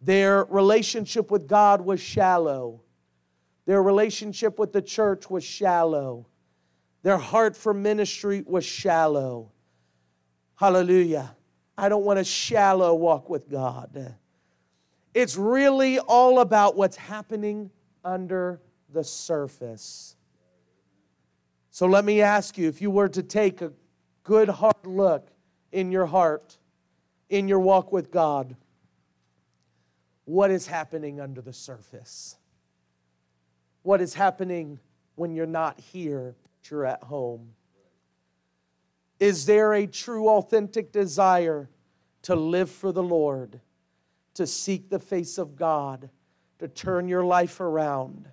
Their relationship with God was shallow. Their relationship with the church was shallow. Their heart for ministry was shallow. Hallelujah. I don't want a shallow walk with God. It's really all about what's happening under the surface. So let me ask you if you were to take a good hard look in your heart, in your walk with God, what is happening under the surface? What is happening when you're not here, but you're at home? Is there a true, authentic desire to live for the Lord, to seek the face of God? To turn your life around?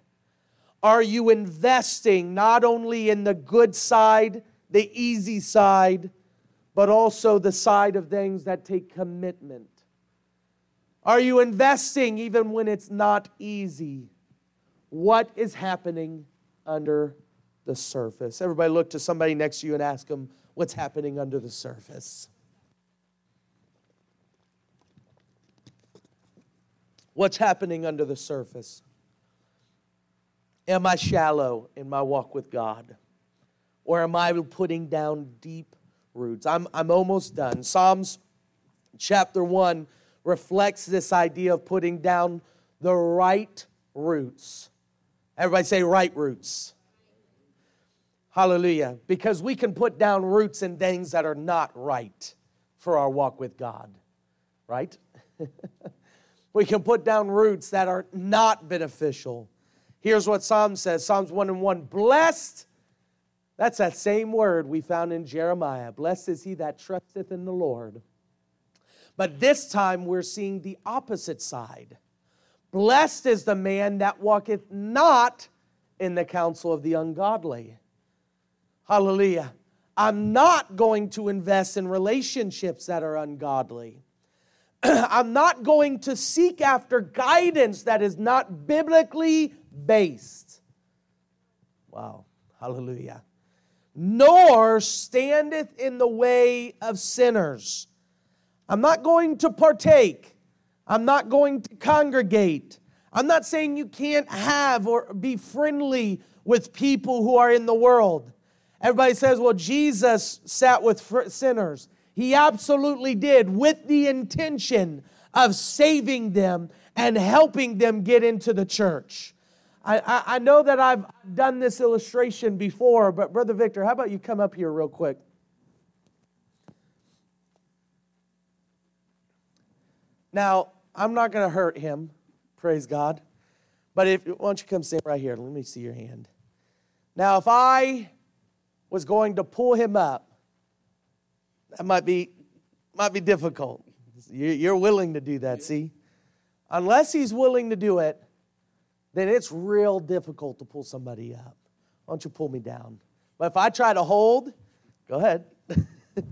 Are you investing not only in the good side, the easy side, but also the side of things that take commitment? Are you investing even when it's not easy? What is happening under the surface? Everybody look to somebody next to you and ask them, What's happening under the surface? What's happening under the surface? Am I shallow in my walk with God? Or am I putting down deep roots? I'm, I'm almost done. Psalms chapter 1 reflects this idea of putting down the right roots. Everybody say right roots. Hallelujah. Because we can put down roots in things that are not right for our walk with God, right? we can put down roots that are not beneficial. Here's what Psalm says Psalms 1 and 1 Blessed, that's that same word we found in Jeremiah. Blessed is he that trusteth in the Lord. But this time we're seeing the opposite side. Blessed is the man that walketh not in the counsel of the ungodly. Hallelujah. I'm not going to invest in relationships that are ungodly. I'm not going to seek after guidance that is not biblically based. Wow. Hallelujah. Nor standeth in the way of sinners. I'm not going to partake. I'm not going to congregate. I'm not saying you can't have or be friendly with people who are in the world. Everybody says, well, Jesus sat with sinners. He absolutely did with the intention of saving them and helping them get into the church. I, I, I, know that I've done this illustration before, but Brother Victor, how about you come up here real quick? Now, I'm not going to hurt him, praise God. But if why don't you come stand right here? Let me see your hand. Now, if I was going to pull him up, that might be, might be difficult. You're willing to do that, see? Unless he's willing to do it, then it's real difficult to pull somebody up. Why don't you pull me down? But if I try to hold, go ahead.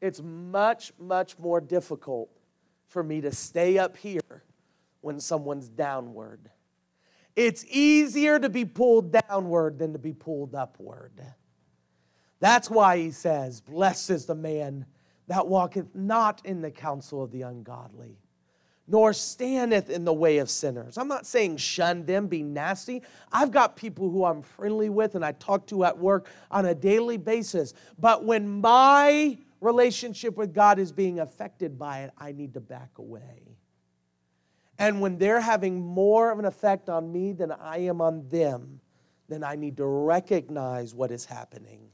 it's much, much more difficult for me to stay up here when someone's downward. It's easier to be pulled downward than to be pulled upward. That's why he says, Blessed is the man that walketh not in the counsel of the ungodly, nor standeth in the way of sinners. I'm not saying shun them, be nasty. I've got people who I'm friendly with and I talk to at work on a daily basis. But when my relationship with God is being affected by it, I need to back away. And when they're having more of an effect on me than I am on them, then I need to recognize what is happening.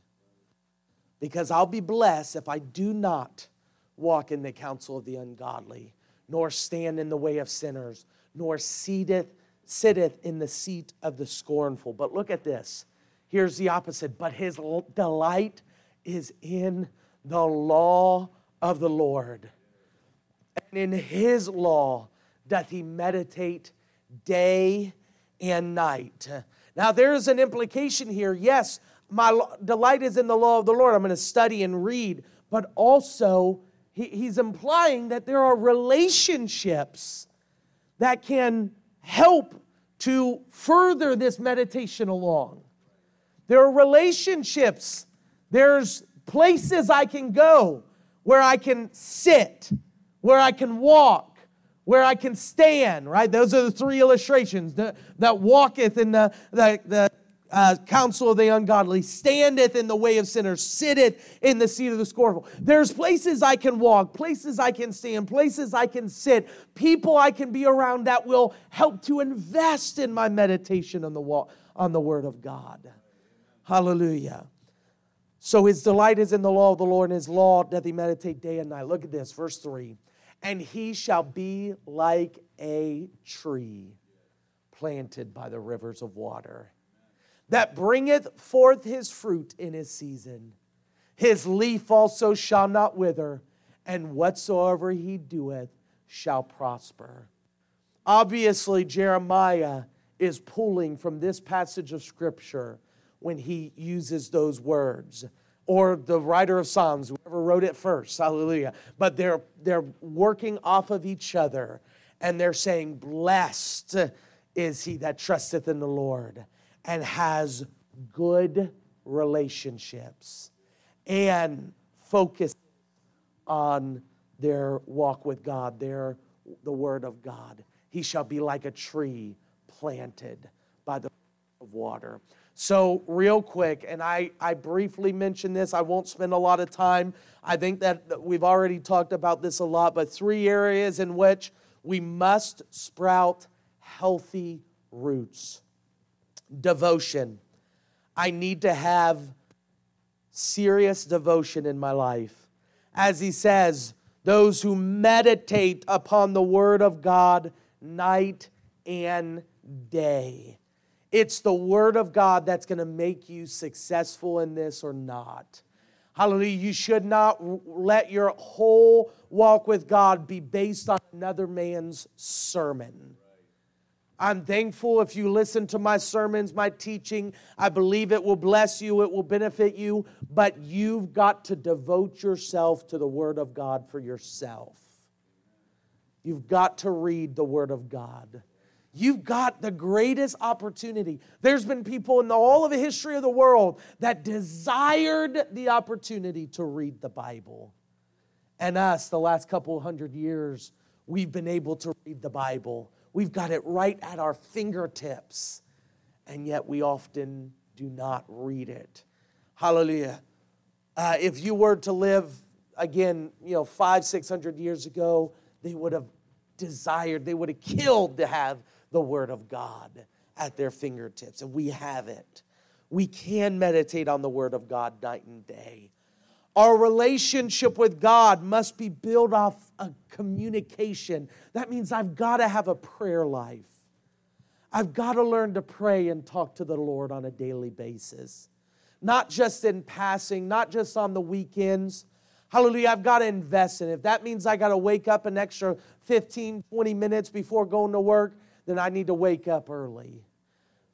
Because I'll be blessed if I do not walk in the counsel of the ungodly, nor stand in the way of sinners, nor seateth, sitteth in the seat of the scornful. But look at this. Here's the opposite. But his delight is in the law of the Lord. And in his law, doth he meditate day and night. Now, there is an implication here. Yes, my delight is in the law of the Lord. I'm going to study and read, but also he's implying that there are relationships that can help to further this meditation along. There are relationships, there's places I can go where I can sit, where I can walk, where I can stand, right? Those are the three illustrations that, that walketh in the, the, the uh, counsel of the ungodly, standeth in the way of sinners, sitteth in the seat of the scornful. There's places I can walk, places I can stand, places I can sit, people I can be around that will help to invest in my meditation on the, on the Word of God. Hallelujah. So his delight is in the law of the Lord, and his law doth he meditate day and night. Look at this, verse 3 and he shall be like a tree planted by the rivers of water that bringeth forth his fruit in his season. His leaf also shall not wither, and whatsoever he doeth shall prosper. Obviously, Jeremiah is pulling from this passage of Scripture when he uses those words or the writer of Psalms, whoever wrote it first, hallelujah. But they're, they're working off of each other and they're saying, Blessed is he that trusteth in the Lord and has good relationships and focus on their walk with God, their the word of God. He shall be like a tree planted by the of water. So, real quick, and I, I briefly mentioned this, I won't spend a lot of time. I think that we've already talked about this a lot, but three areas in which we must sprout healthy roots devotion. I need to have serious devotion in my life. As he says, those who meditate upon the word of God night and day. It's the word of God that's going to make you successful in this or not. Hallelujah. You should not let your whole walk with God be based on another man's sermon. I'm thankful if you listen to my sermons, my teaching. I believe it will bless you, it will benefit you, but you've got to devote yourself to the Word of God for yourself. You've got to read the Word of God. You've got the greatest opportunity. There's been people in the, all of the history of the world that desired the opportunity to read the Bible. And us, the last couple hundred years, we've been able to read the Bible. We've got it right at our fingertips, and yet we often do not read it. Hallelujah. Uh, if you were to live again, you know, five, six hundred years ago, they would have desired, they would have killed to have the Word of God at their fingertips, and we have it. We can meditate on the Word of God night and day. Our relationship with God must be built off a communication. That means I've got to have a prayer life. I've got to learn to pray and talk to the Lord on a daily basis. Not just in passing, not just on the weekends. Hallelujah, I've got to invest in it. If that means I got to wake up an extra 15, 20 minutes before going to work, then I need to wake up early.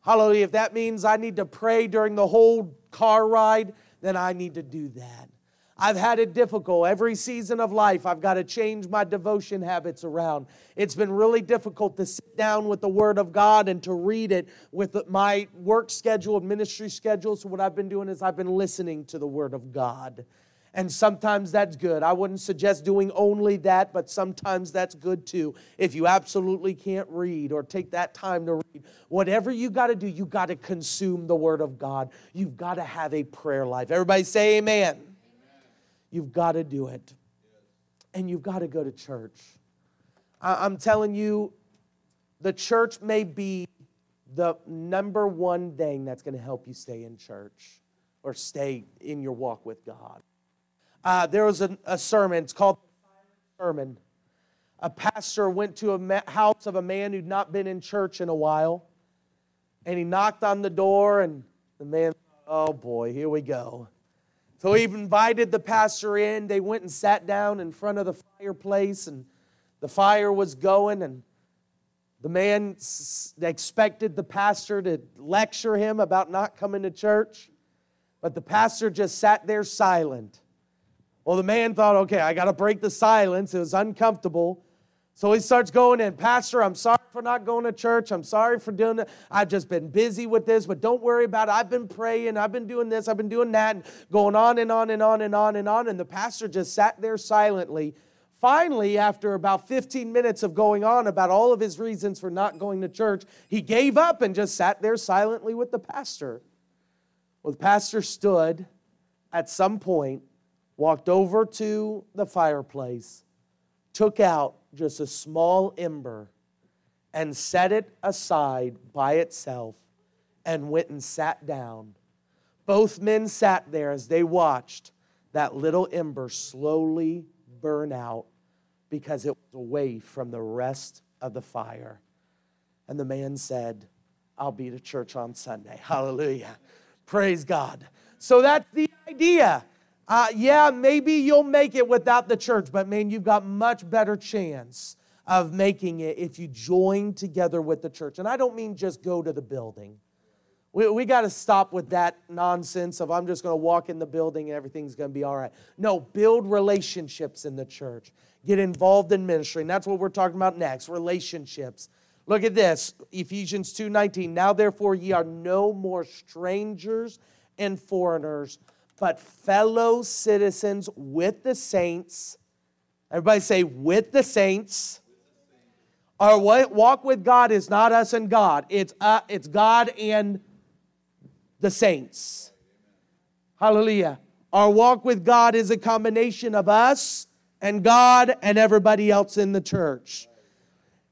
Hallelujah. If that means I need to pray during the whole car ride, then I need to do that. I've had it difficult. Every season of life, I've got to change my devotion habits around. It's been really difficult to sit down with the Word of God and to read it with my work schedule and ministry schedule. So, what I've been doing is I've been listening to the Word of God. And sometimes that's good. I wouldn't suggest doing only that, but sometimes that's good too. If you absolutely can't read or take that time to read, whatever you got to do, you got to consume the Word of God. You've got to have a prayer life. Everybody say amen. You've got to do it. And you've got to go to church. I'm telling you, the church may be the number one thing that's going to help you stay in church or stay in your walk with God. Uh, there was a, a, sermon, it's called Sermon. A pastor went to a house of a man who'd not been in church in a while, and he knocked on the door, and the man, oh boy, here we go. So he invited the pastor in. They went and sat down in front of the fireplace, and the fire was going, and the man expected the pastor to lecture him about not coming to church, but the pastor just sat there silent. Well, the man thought, okay, I got to break the silence. It was uncomfortable. So he starts going in, Pastor, I'm sorry for not going to church. I'm sorry for doing it. I've just been busy with this, but don't worry about it. I've been praying. I've been doing this. I've been doing that, and going on and on and on and on and on. And the pastor just sat there silently. Finally, after about 15 minutes of going on about all of his reasons for not going to church, he gave up and just sat there silently with the pastor. Well, the pastor stood at some point walked over to the fireplace, took out just a small ember, and set it aside by itself, and went and sat down. Both men sat there as they watched that little ember slowly burn out because it was away from the rest of the fire. And the man said, I'll be to church on Sunday. Hallelujah. Praise God. So that's the idea. Uh, yeah, maybe you'll make it without the church, but man, you've got much better chance of making it if you join together with the church. And I don't mean just go to the building. We, we got to stop with that nonsense of I'm just going to walk in the building and everything's going to be all right. No, build relationships in the church. Get involved in ministry. And that's what we're talking about next relationships. Look at this Ephesians 2:19. Now therefore ye are no more strangers and foreigners but fellow citizens with the saints. Everybody say, with the saints. Our walk with God is not us and God, it's, uh, it's God and the saints. Hallelujah. Our walk with God is a combination of us and God and everybody else in the church.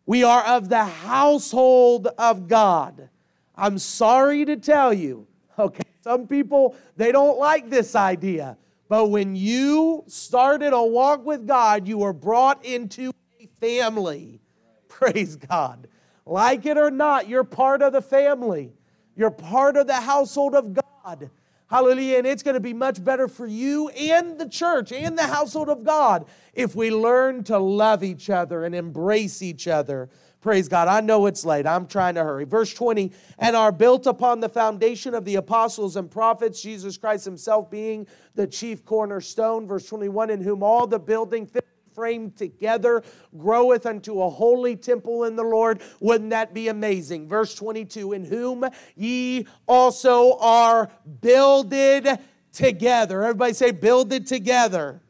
We are of the household of God. I'm sorry to tell you, okay, Some people, they don't like this idea. But when you started a walk with God, you were brought into a family. Praise God. Like it or not, you're part of the family. You're part of the household of God. Hallelujah. And it's going to be much better for you and the church and the household of God if we learn to love each other and embrace each other. Praise God. I know it's late. I'm trying to hurry. Verse 20, and are built upon the foundation of the apostles and prophets, Jesus Christ himself being the chief cornerstone. Verse 21, in whom all the building framed together, groweth unto a holy temple in the Lord. Wouldn't that be amazing? Verse 22 In whom ye also are builded together. Everybody say, builded together.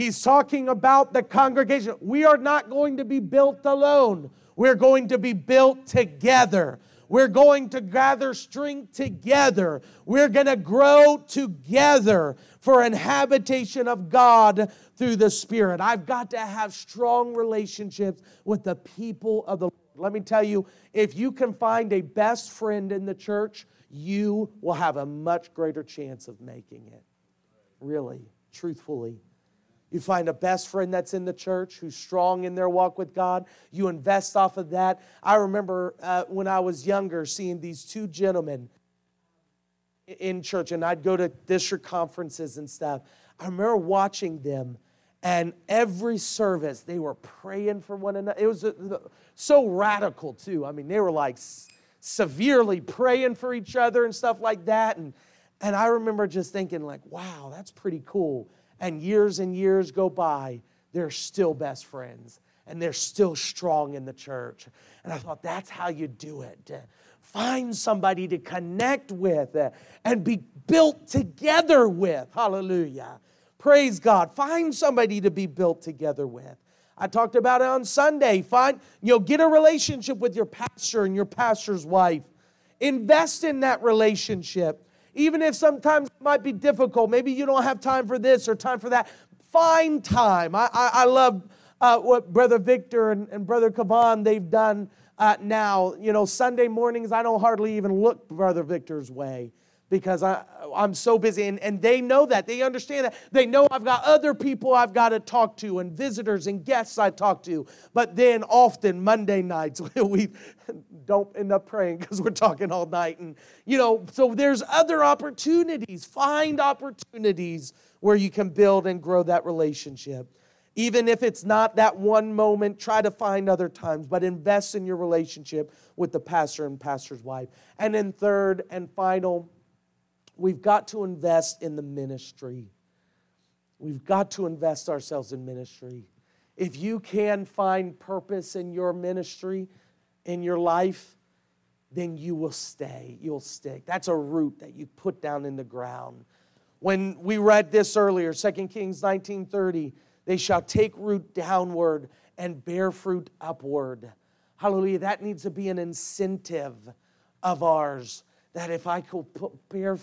He's talking about the congregation. We are not going to be built alone. We're going to be built together. We're going to gather strength together. We're going to grow together for an habitation of God through the Spirit. I've got to have strong relationships with the people of the Lord. Let me tell you, if you can find a best friend in the church, you will have a much greater chance of making it. Really, truthfully. You find a best friend that's in the church who's strong in their walk with God. You invest off of that. I remember uh, when I was younger seeing these two gentlemen in church, and I'd go to district conferences and stuff. I remember watching them and every service, they were praying for one another. It was a, so radical, too. I mean, they were like severely praying for each other and stuff like that. And, and I remember just thinking, like, wow, that's pretty cool. And years and years go by, they're still best friends and they're still strong in the church. And I thought, that's how you do it. Find somebody to connect with and be built together with. Hallelujah. Praise God. Find somebody to be built together with. I talked about it on Sunday. Find, you know, get a relationship with your pastor and your pastor's wife. Invest in that relationship. Even if sometimes it might be difficult, maybe you don't have time for this or time for that. Find time. I, I, I love uh, what Brother Victor and, and Brother Kavan they've done uh, now. You know, Sunday mornings I don't hardly even look Brother Victor's way because I, I'm so busy. And, and they know that. They understand that. They know I've got other people I've got to talk to and visitors and guests I talk to. But then often Monday nights, we don't end up praying because we're talking all night. And, you know, so there's other opportunities. Find opportunities where you can build and grow that relationship. Even if it's not that one moment, try to find other times, but invest in your relationship with the pastor and pastor's wife. And then, third and final, we've got to invest in the ministry. We've got to invest ourselves in ministry. If you can find purpose in your ministry, in your life, then you will stay. You'll stick. That's a root that you put down in the ground. When we read this earlier, 2 Kings 19:30, they shall take root downward and bear fruit upward. Hallelujah. That needs to be an incentive of ours that if I could put, bear,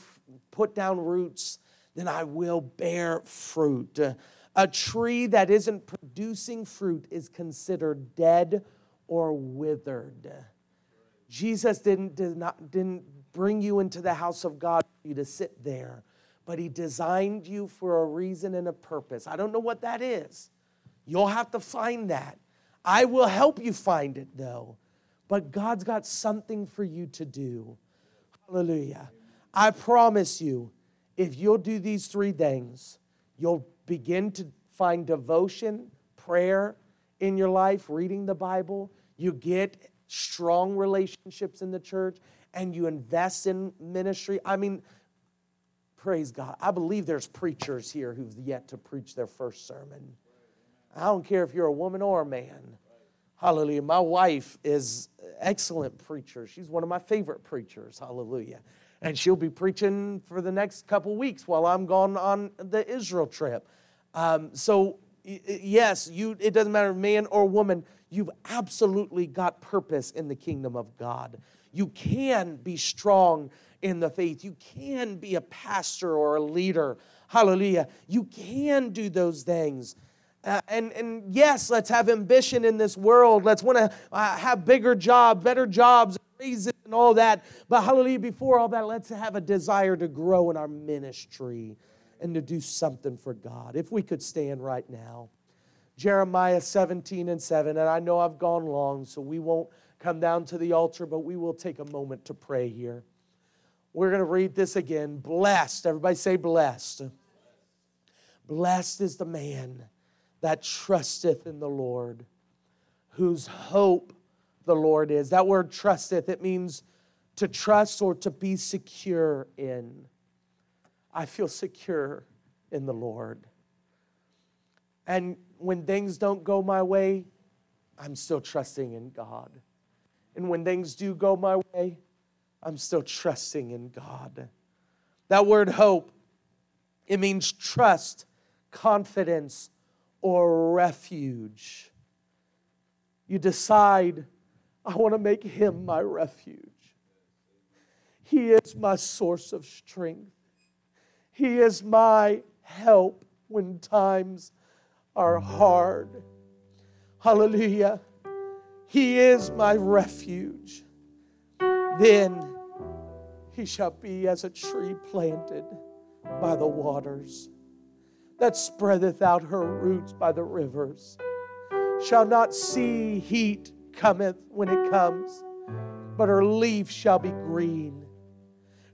put down roots, then I will bear fruit. A tree that isn't producing fruit is considered dead or withered. Jesus didn't, did not, didn't bring you into the house of God for you to sit there, but He designed you for a reason and a purpose. I don't know what that is. You'll have to find that. I will help you find it, though. But God's got something for you to do. Hallelujah. I promise you, if you'll do these three things, you'll begin to find devotion, prayer in your life, reading the Bible. You get strong relationships in the church and you invest in ministry. I mean, praise God. I believe there's preachers here who've yet to preach their first sermon. I don't care if you're a woman or a man. Hallelujah. My wife is excellent preacher. She's one of my favorite preachers. Hallelujah. And she'll be preaching for the next couple weeks while I'm gone on the Israel trip. Um, so, yes, you, it doesn't matter man or woman, you've absolutely got purpose in the kingdom of God. You can be strong in the faith. You can be a pastor or a leader. Hallelujah. You can do those things. Uh, and, and yes, let's have ambition in this world. Let's want to uh, have bigger jobs, better jobs, raises, and all that. But hallelujah, before all that, let's have a desire to grow in our ministry and to do something for God. If we could stand right now. Jeremiah 17 and 7. And I know I've gone long, so we won't come down to the altar, but we will take a moment to pray here. We're going to read this again. Blessed. Everybody say blessed. Blessed is the man that trusteth in the Lord, whose hope the Lord is. That word trusteth, it means to trust or to be secure in. I feel secure in the Lord. And when things don't go my way, I'm still trusting in God. And when things do go my way, I'm still trusting in God. That word hope, it means trust, confidence, or refuge. You decide, I want to make him my refuge. He is my source of strength. He is my help when times are hard. Hallelujah. He is my refuge. Then he shall be as a tree planted by the waters, that spreadeth out her roots by the rivers, shall not see heat cometh when it comes, but her leaf shall be green,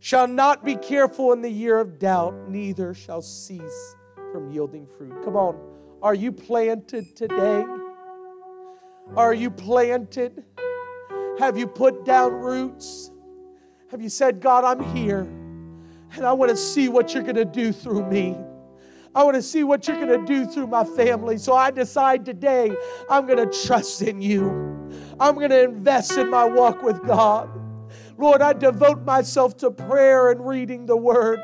shall not be careful in the year of doubt, neither shall cease from yielding fruit. Come on, are you planted today? Are you planted? Have you put down roots? Have you said, God, I'm here and I want to see what you're going to do through me? I want to see what you're going to do through my family. So I decide today I'm going to trust in you. I'm going to invest in my walk with God. Lord, I devote myself to prayer and reading the word.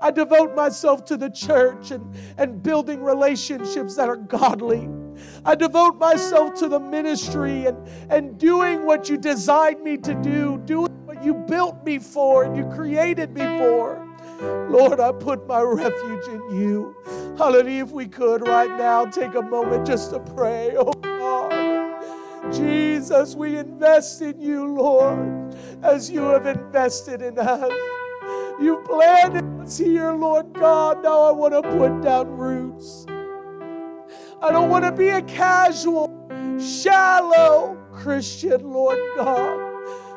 I devote myself to the church and, and building relationships that are godly. I devote myself to the ministry and, and doing what you designed me to do, doing what you built me for and you created me for. Lord, I put my refuge in you. Hallelujah. If we could right now take a moment just to pray. Oh God. Jesus, we invest in you, Lord, as you have invested in us. You planted us here, Lord God. Now I want to put down roots. I don't want to be a casual, shallow Christian, Lord God.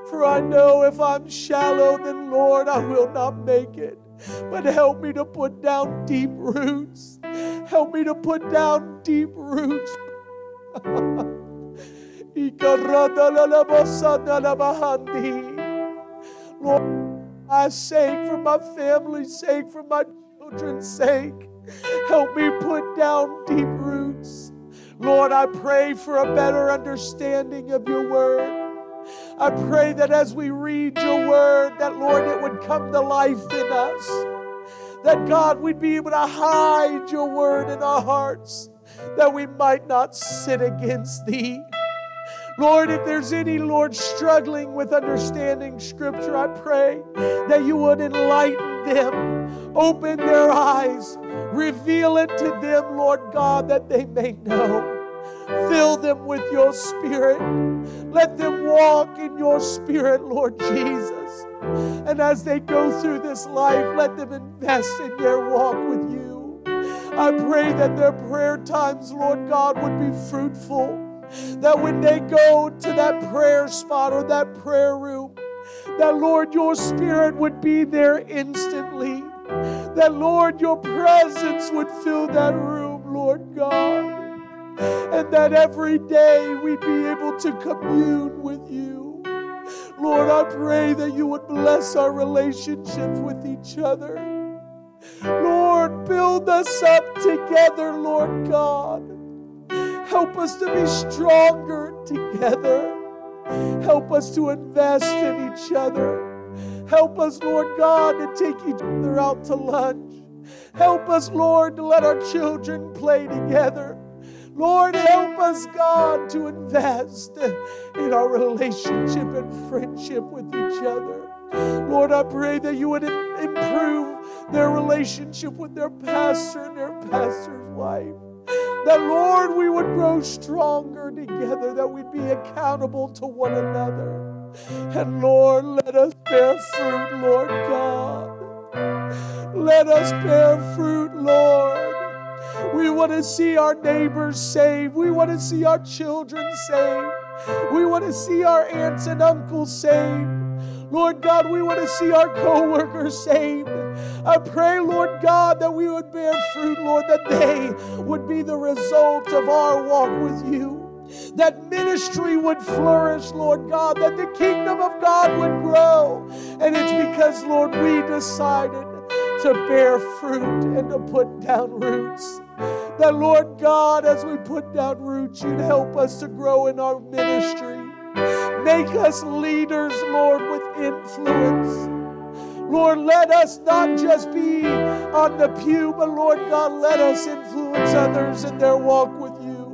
For I know if I'm shallow, then Lord, I will not make it. But help me to put down deep roots. Help me to put down deep roots. Lord, my sake, for my family's sake, for my children's sake. Help me put down deep roots. Lord, I pray for a better understanding of your word. I pray that as we read your word, that Lord, it would come to life in us. That God, we'd be able to hide your word in our hearts, that we might not sin against thee. Lord, if there's any, Lord, struggling with understanding Scripture, I pray that you would enlighten them, open their eyes, reveal it to them, Lord God, that they may know. Fill them with your Spirit. Let them walk in your Spirit, Lord Jesus. And as they go through this life, let them invest in their walk with you. I pray that their prayer times, Lord God, would be fruitful that when they go to that prayer spot or that prayer room, that Lord, your spirit would be there instantly. That Lord, your presence would fill that room, Lord God. And that every day we'd be able to commune with you. Lord, I pray that you would bless our relationships with each other. Lord, build us up together, Lord God. Help us to be stronger together. Help us to invest in each other. Help us, Lord God, to take each other out to lunch. Help us, Lord, to let our children play together. Lord, help us, God, to invest in our relationship and friendship with each other. Lord, I pray that you would improve their relationship with their pastor and their pastor's wife. That, Lord, we would grow stronger together, that we'd be accountable to one another. And Lord, let us bear fruit, Lord God. Let us bear fruit, Lord. We want to see our neighbors saved. We want to see our children saved. We want to see our aunts and uncles saved. Lord God, we want to see our co workers saved. I pray, Lord God, that we would bear fruit, Lord, that they would be the result of our walk with you. That ministry would flourish, Lord God, that the kingdom of God would grow. And it's because, Lord, we decided to bear fruit and to put down roots. That, Lord God, as we put down roots, you'd help us to grow in our ministry. Make us leaders, Lord, with influence. Lord, let us not just be on the pew, but Lord God, let us influence others in their walk with you.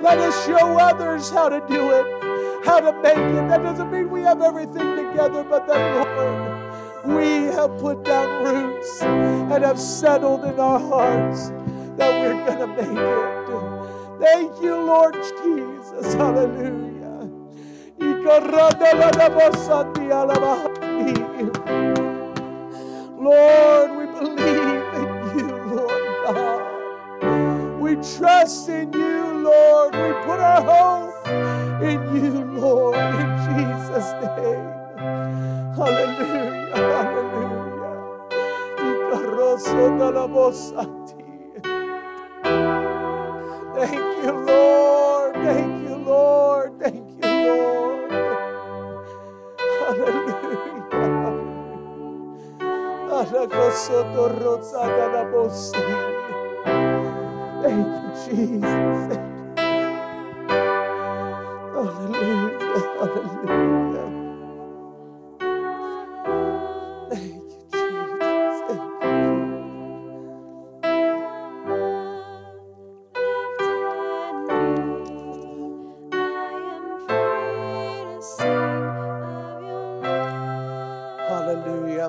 Let us show others how to do it, how to make it. That doesn't mean we have everything together, but that, Lord, we have put down roots and have settled in our hearts that we're going to make it. Thank you, Lord Jesus. Hallelujah. Lord, we believe in you, Lord God. We trust in you, Lord. We put our hope in you, Lord, in Jesus' name. Hallelujah, hallelujah. Thank you, Lord. Thank you, Lord. Thank Lord. Hallelujah. Thank you, Jesus. Hallelujah. Hallelujah.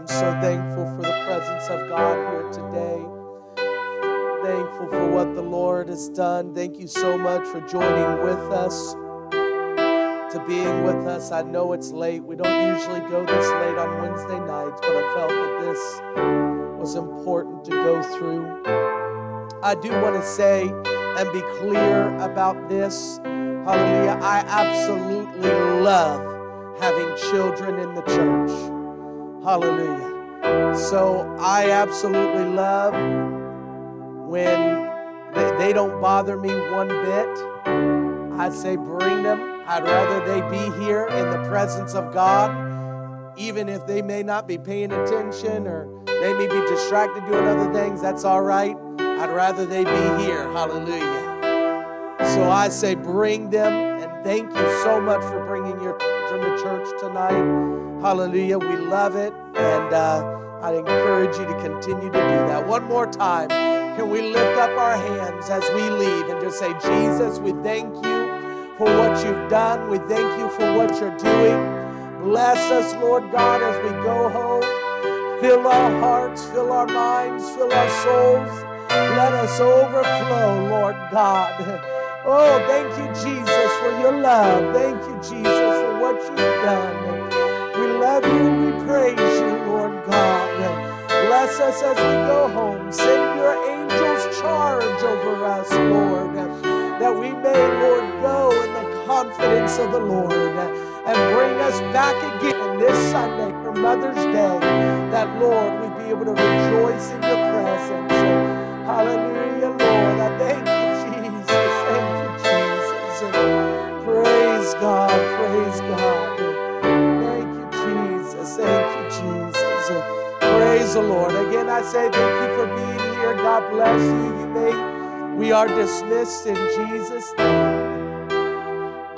I'm so thankful for the presence of God here today. Thankful for what the Lord has done. Thank you so much for joining with us, to being with us. I know it's late. We don't usually go this late on Wednesday nights, but I felt that this was important to go through. I do want to say and be clear about this. Hallelujah. I absolutely love having children in the church. Hallelujah. So I absolutely love when they, they don't bother me one bit. I say bring them. I'd rather they be here in the presence of God, even if they may not be paying attention or they may be distracted doing other things. That's all right. I'd rather they be here. Hallelujah. So I say bring them and thank you so much for bringing your children to church tonight. Hallelujah. We love it. And uh, I encourage you to continue to do that. One more time, can we lift up our hands as we leave and just say, Jesus, we thank you for what you've done. We thank you for what you're doing. Bless us, Lord God, as we go home. Fill our hearts, fill our minds, fill our souls. Let us overflow, Lord God. Oh, thank you, Jesus, for your love. Thank you, Jesus, for what you've done. Love you. We praise you, Lord God. Bless us as we go home. Send your angels charge over us, Lord, that we may, Lord, go in the confidence of the Lord and bring us back again this Sunday for Mother's Day. That, Lord, we be able to rejoice in your presence. Hallelujah, Lord. I thank you, Jesus. Thank you, Jesus. Praise God. Praise God. The Lord. Again, I say thank you for being here. God bless you. You may. We are dismissed in Jesus' name.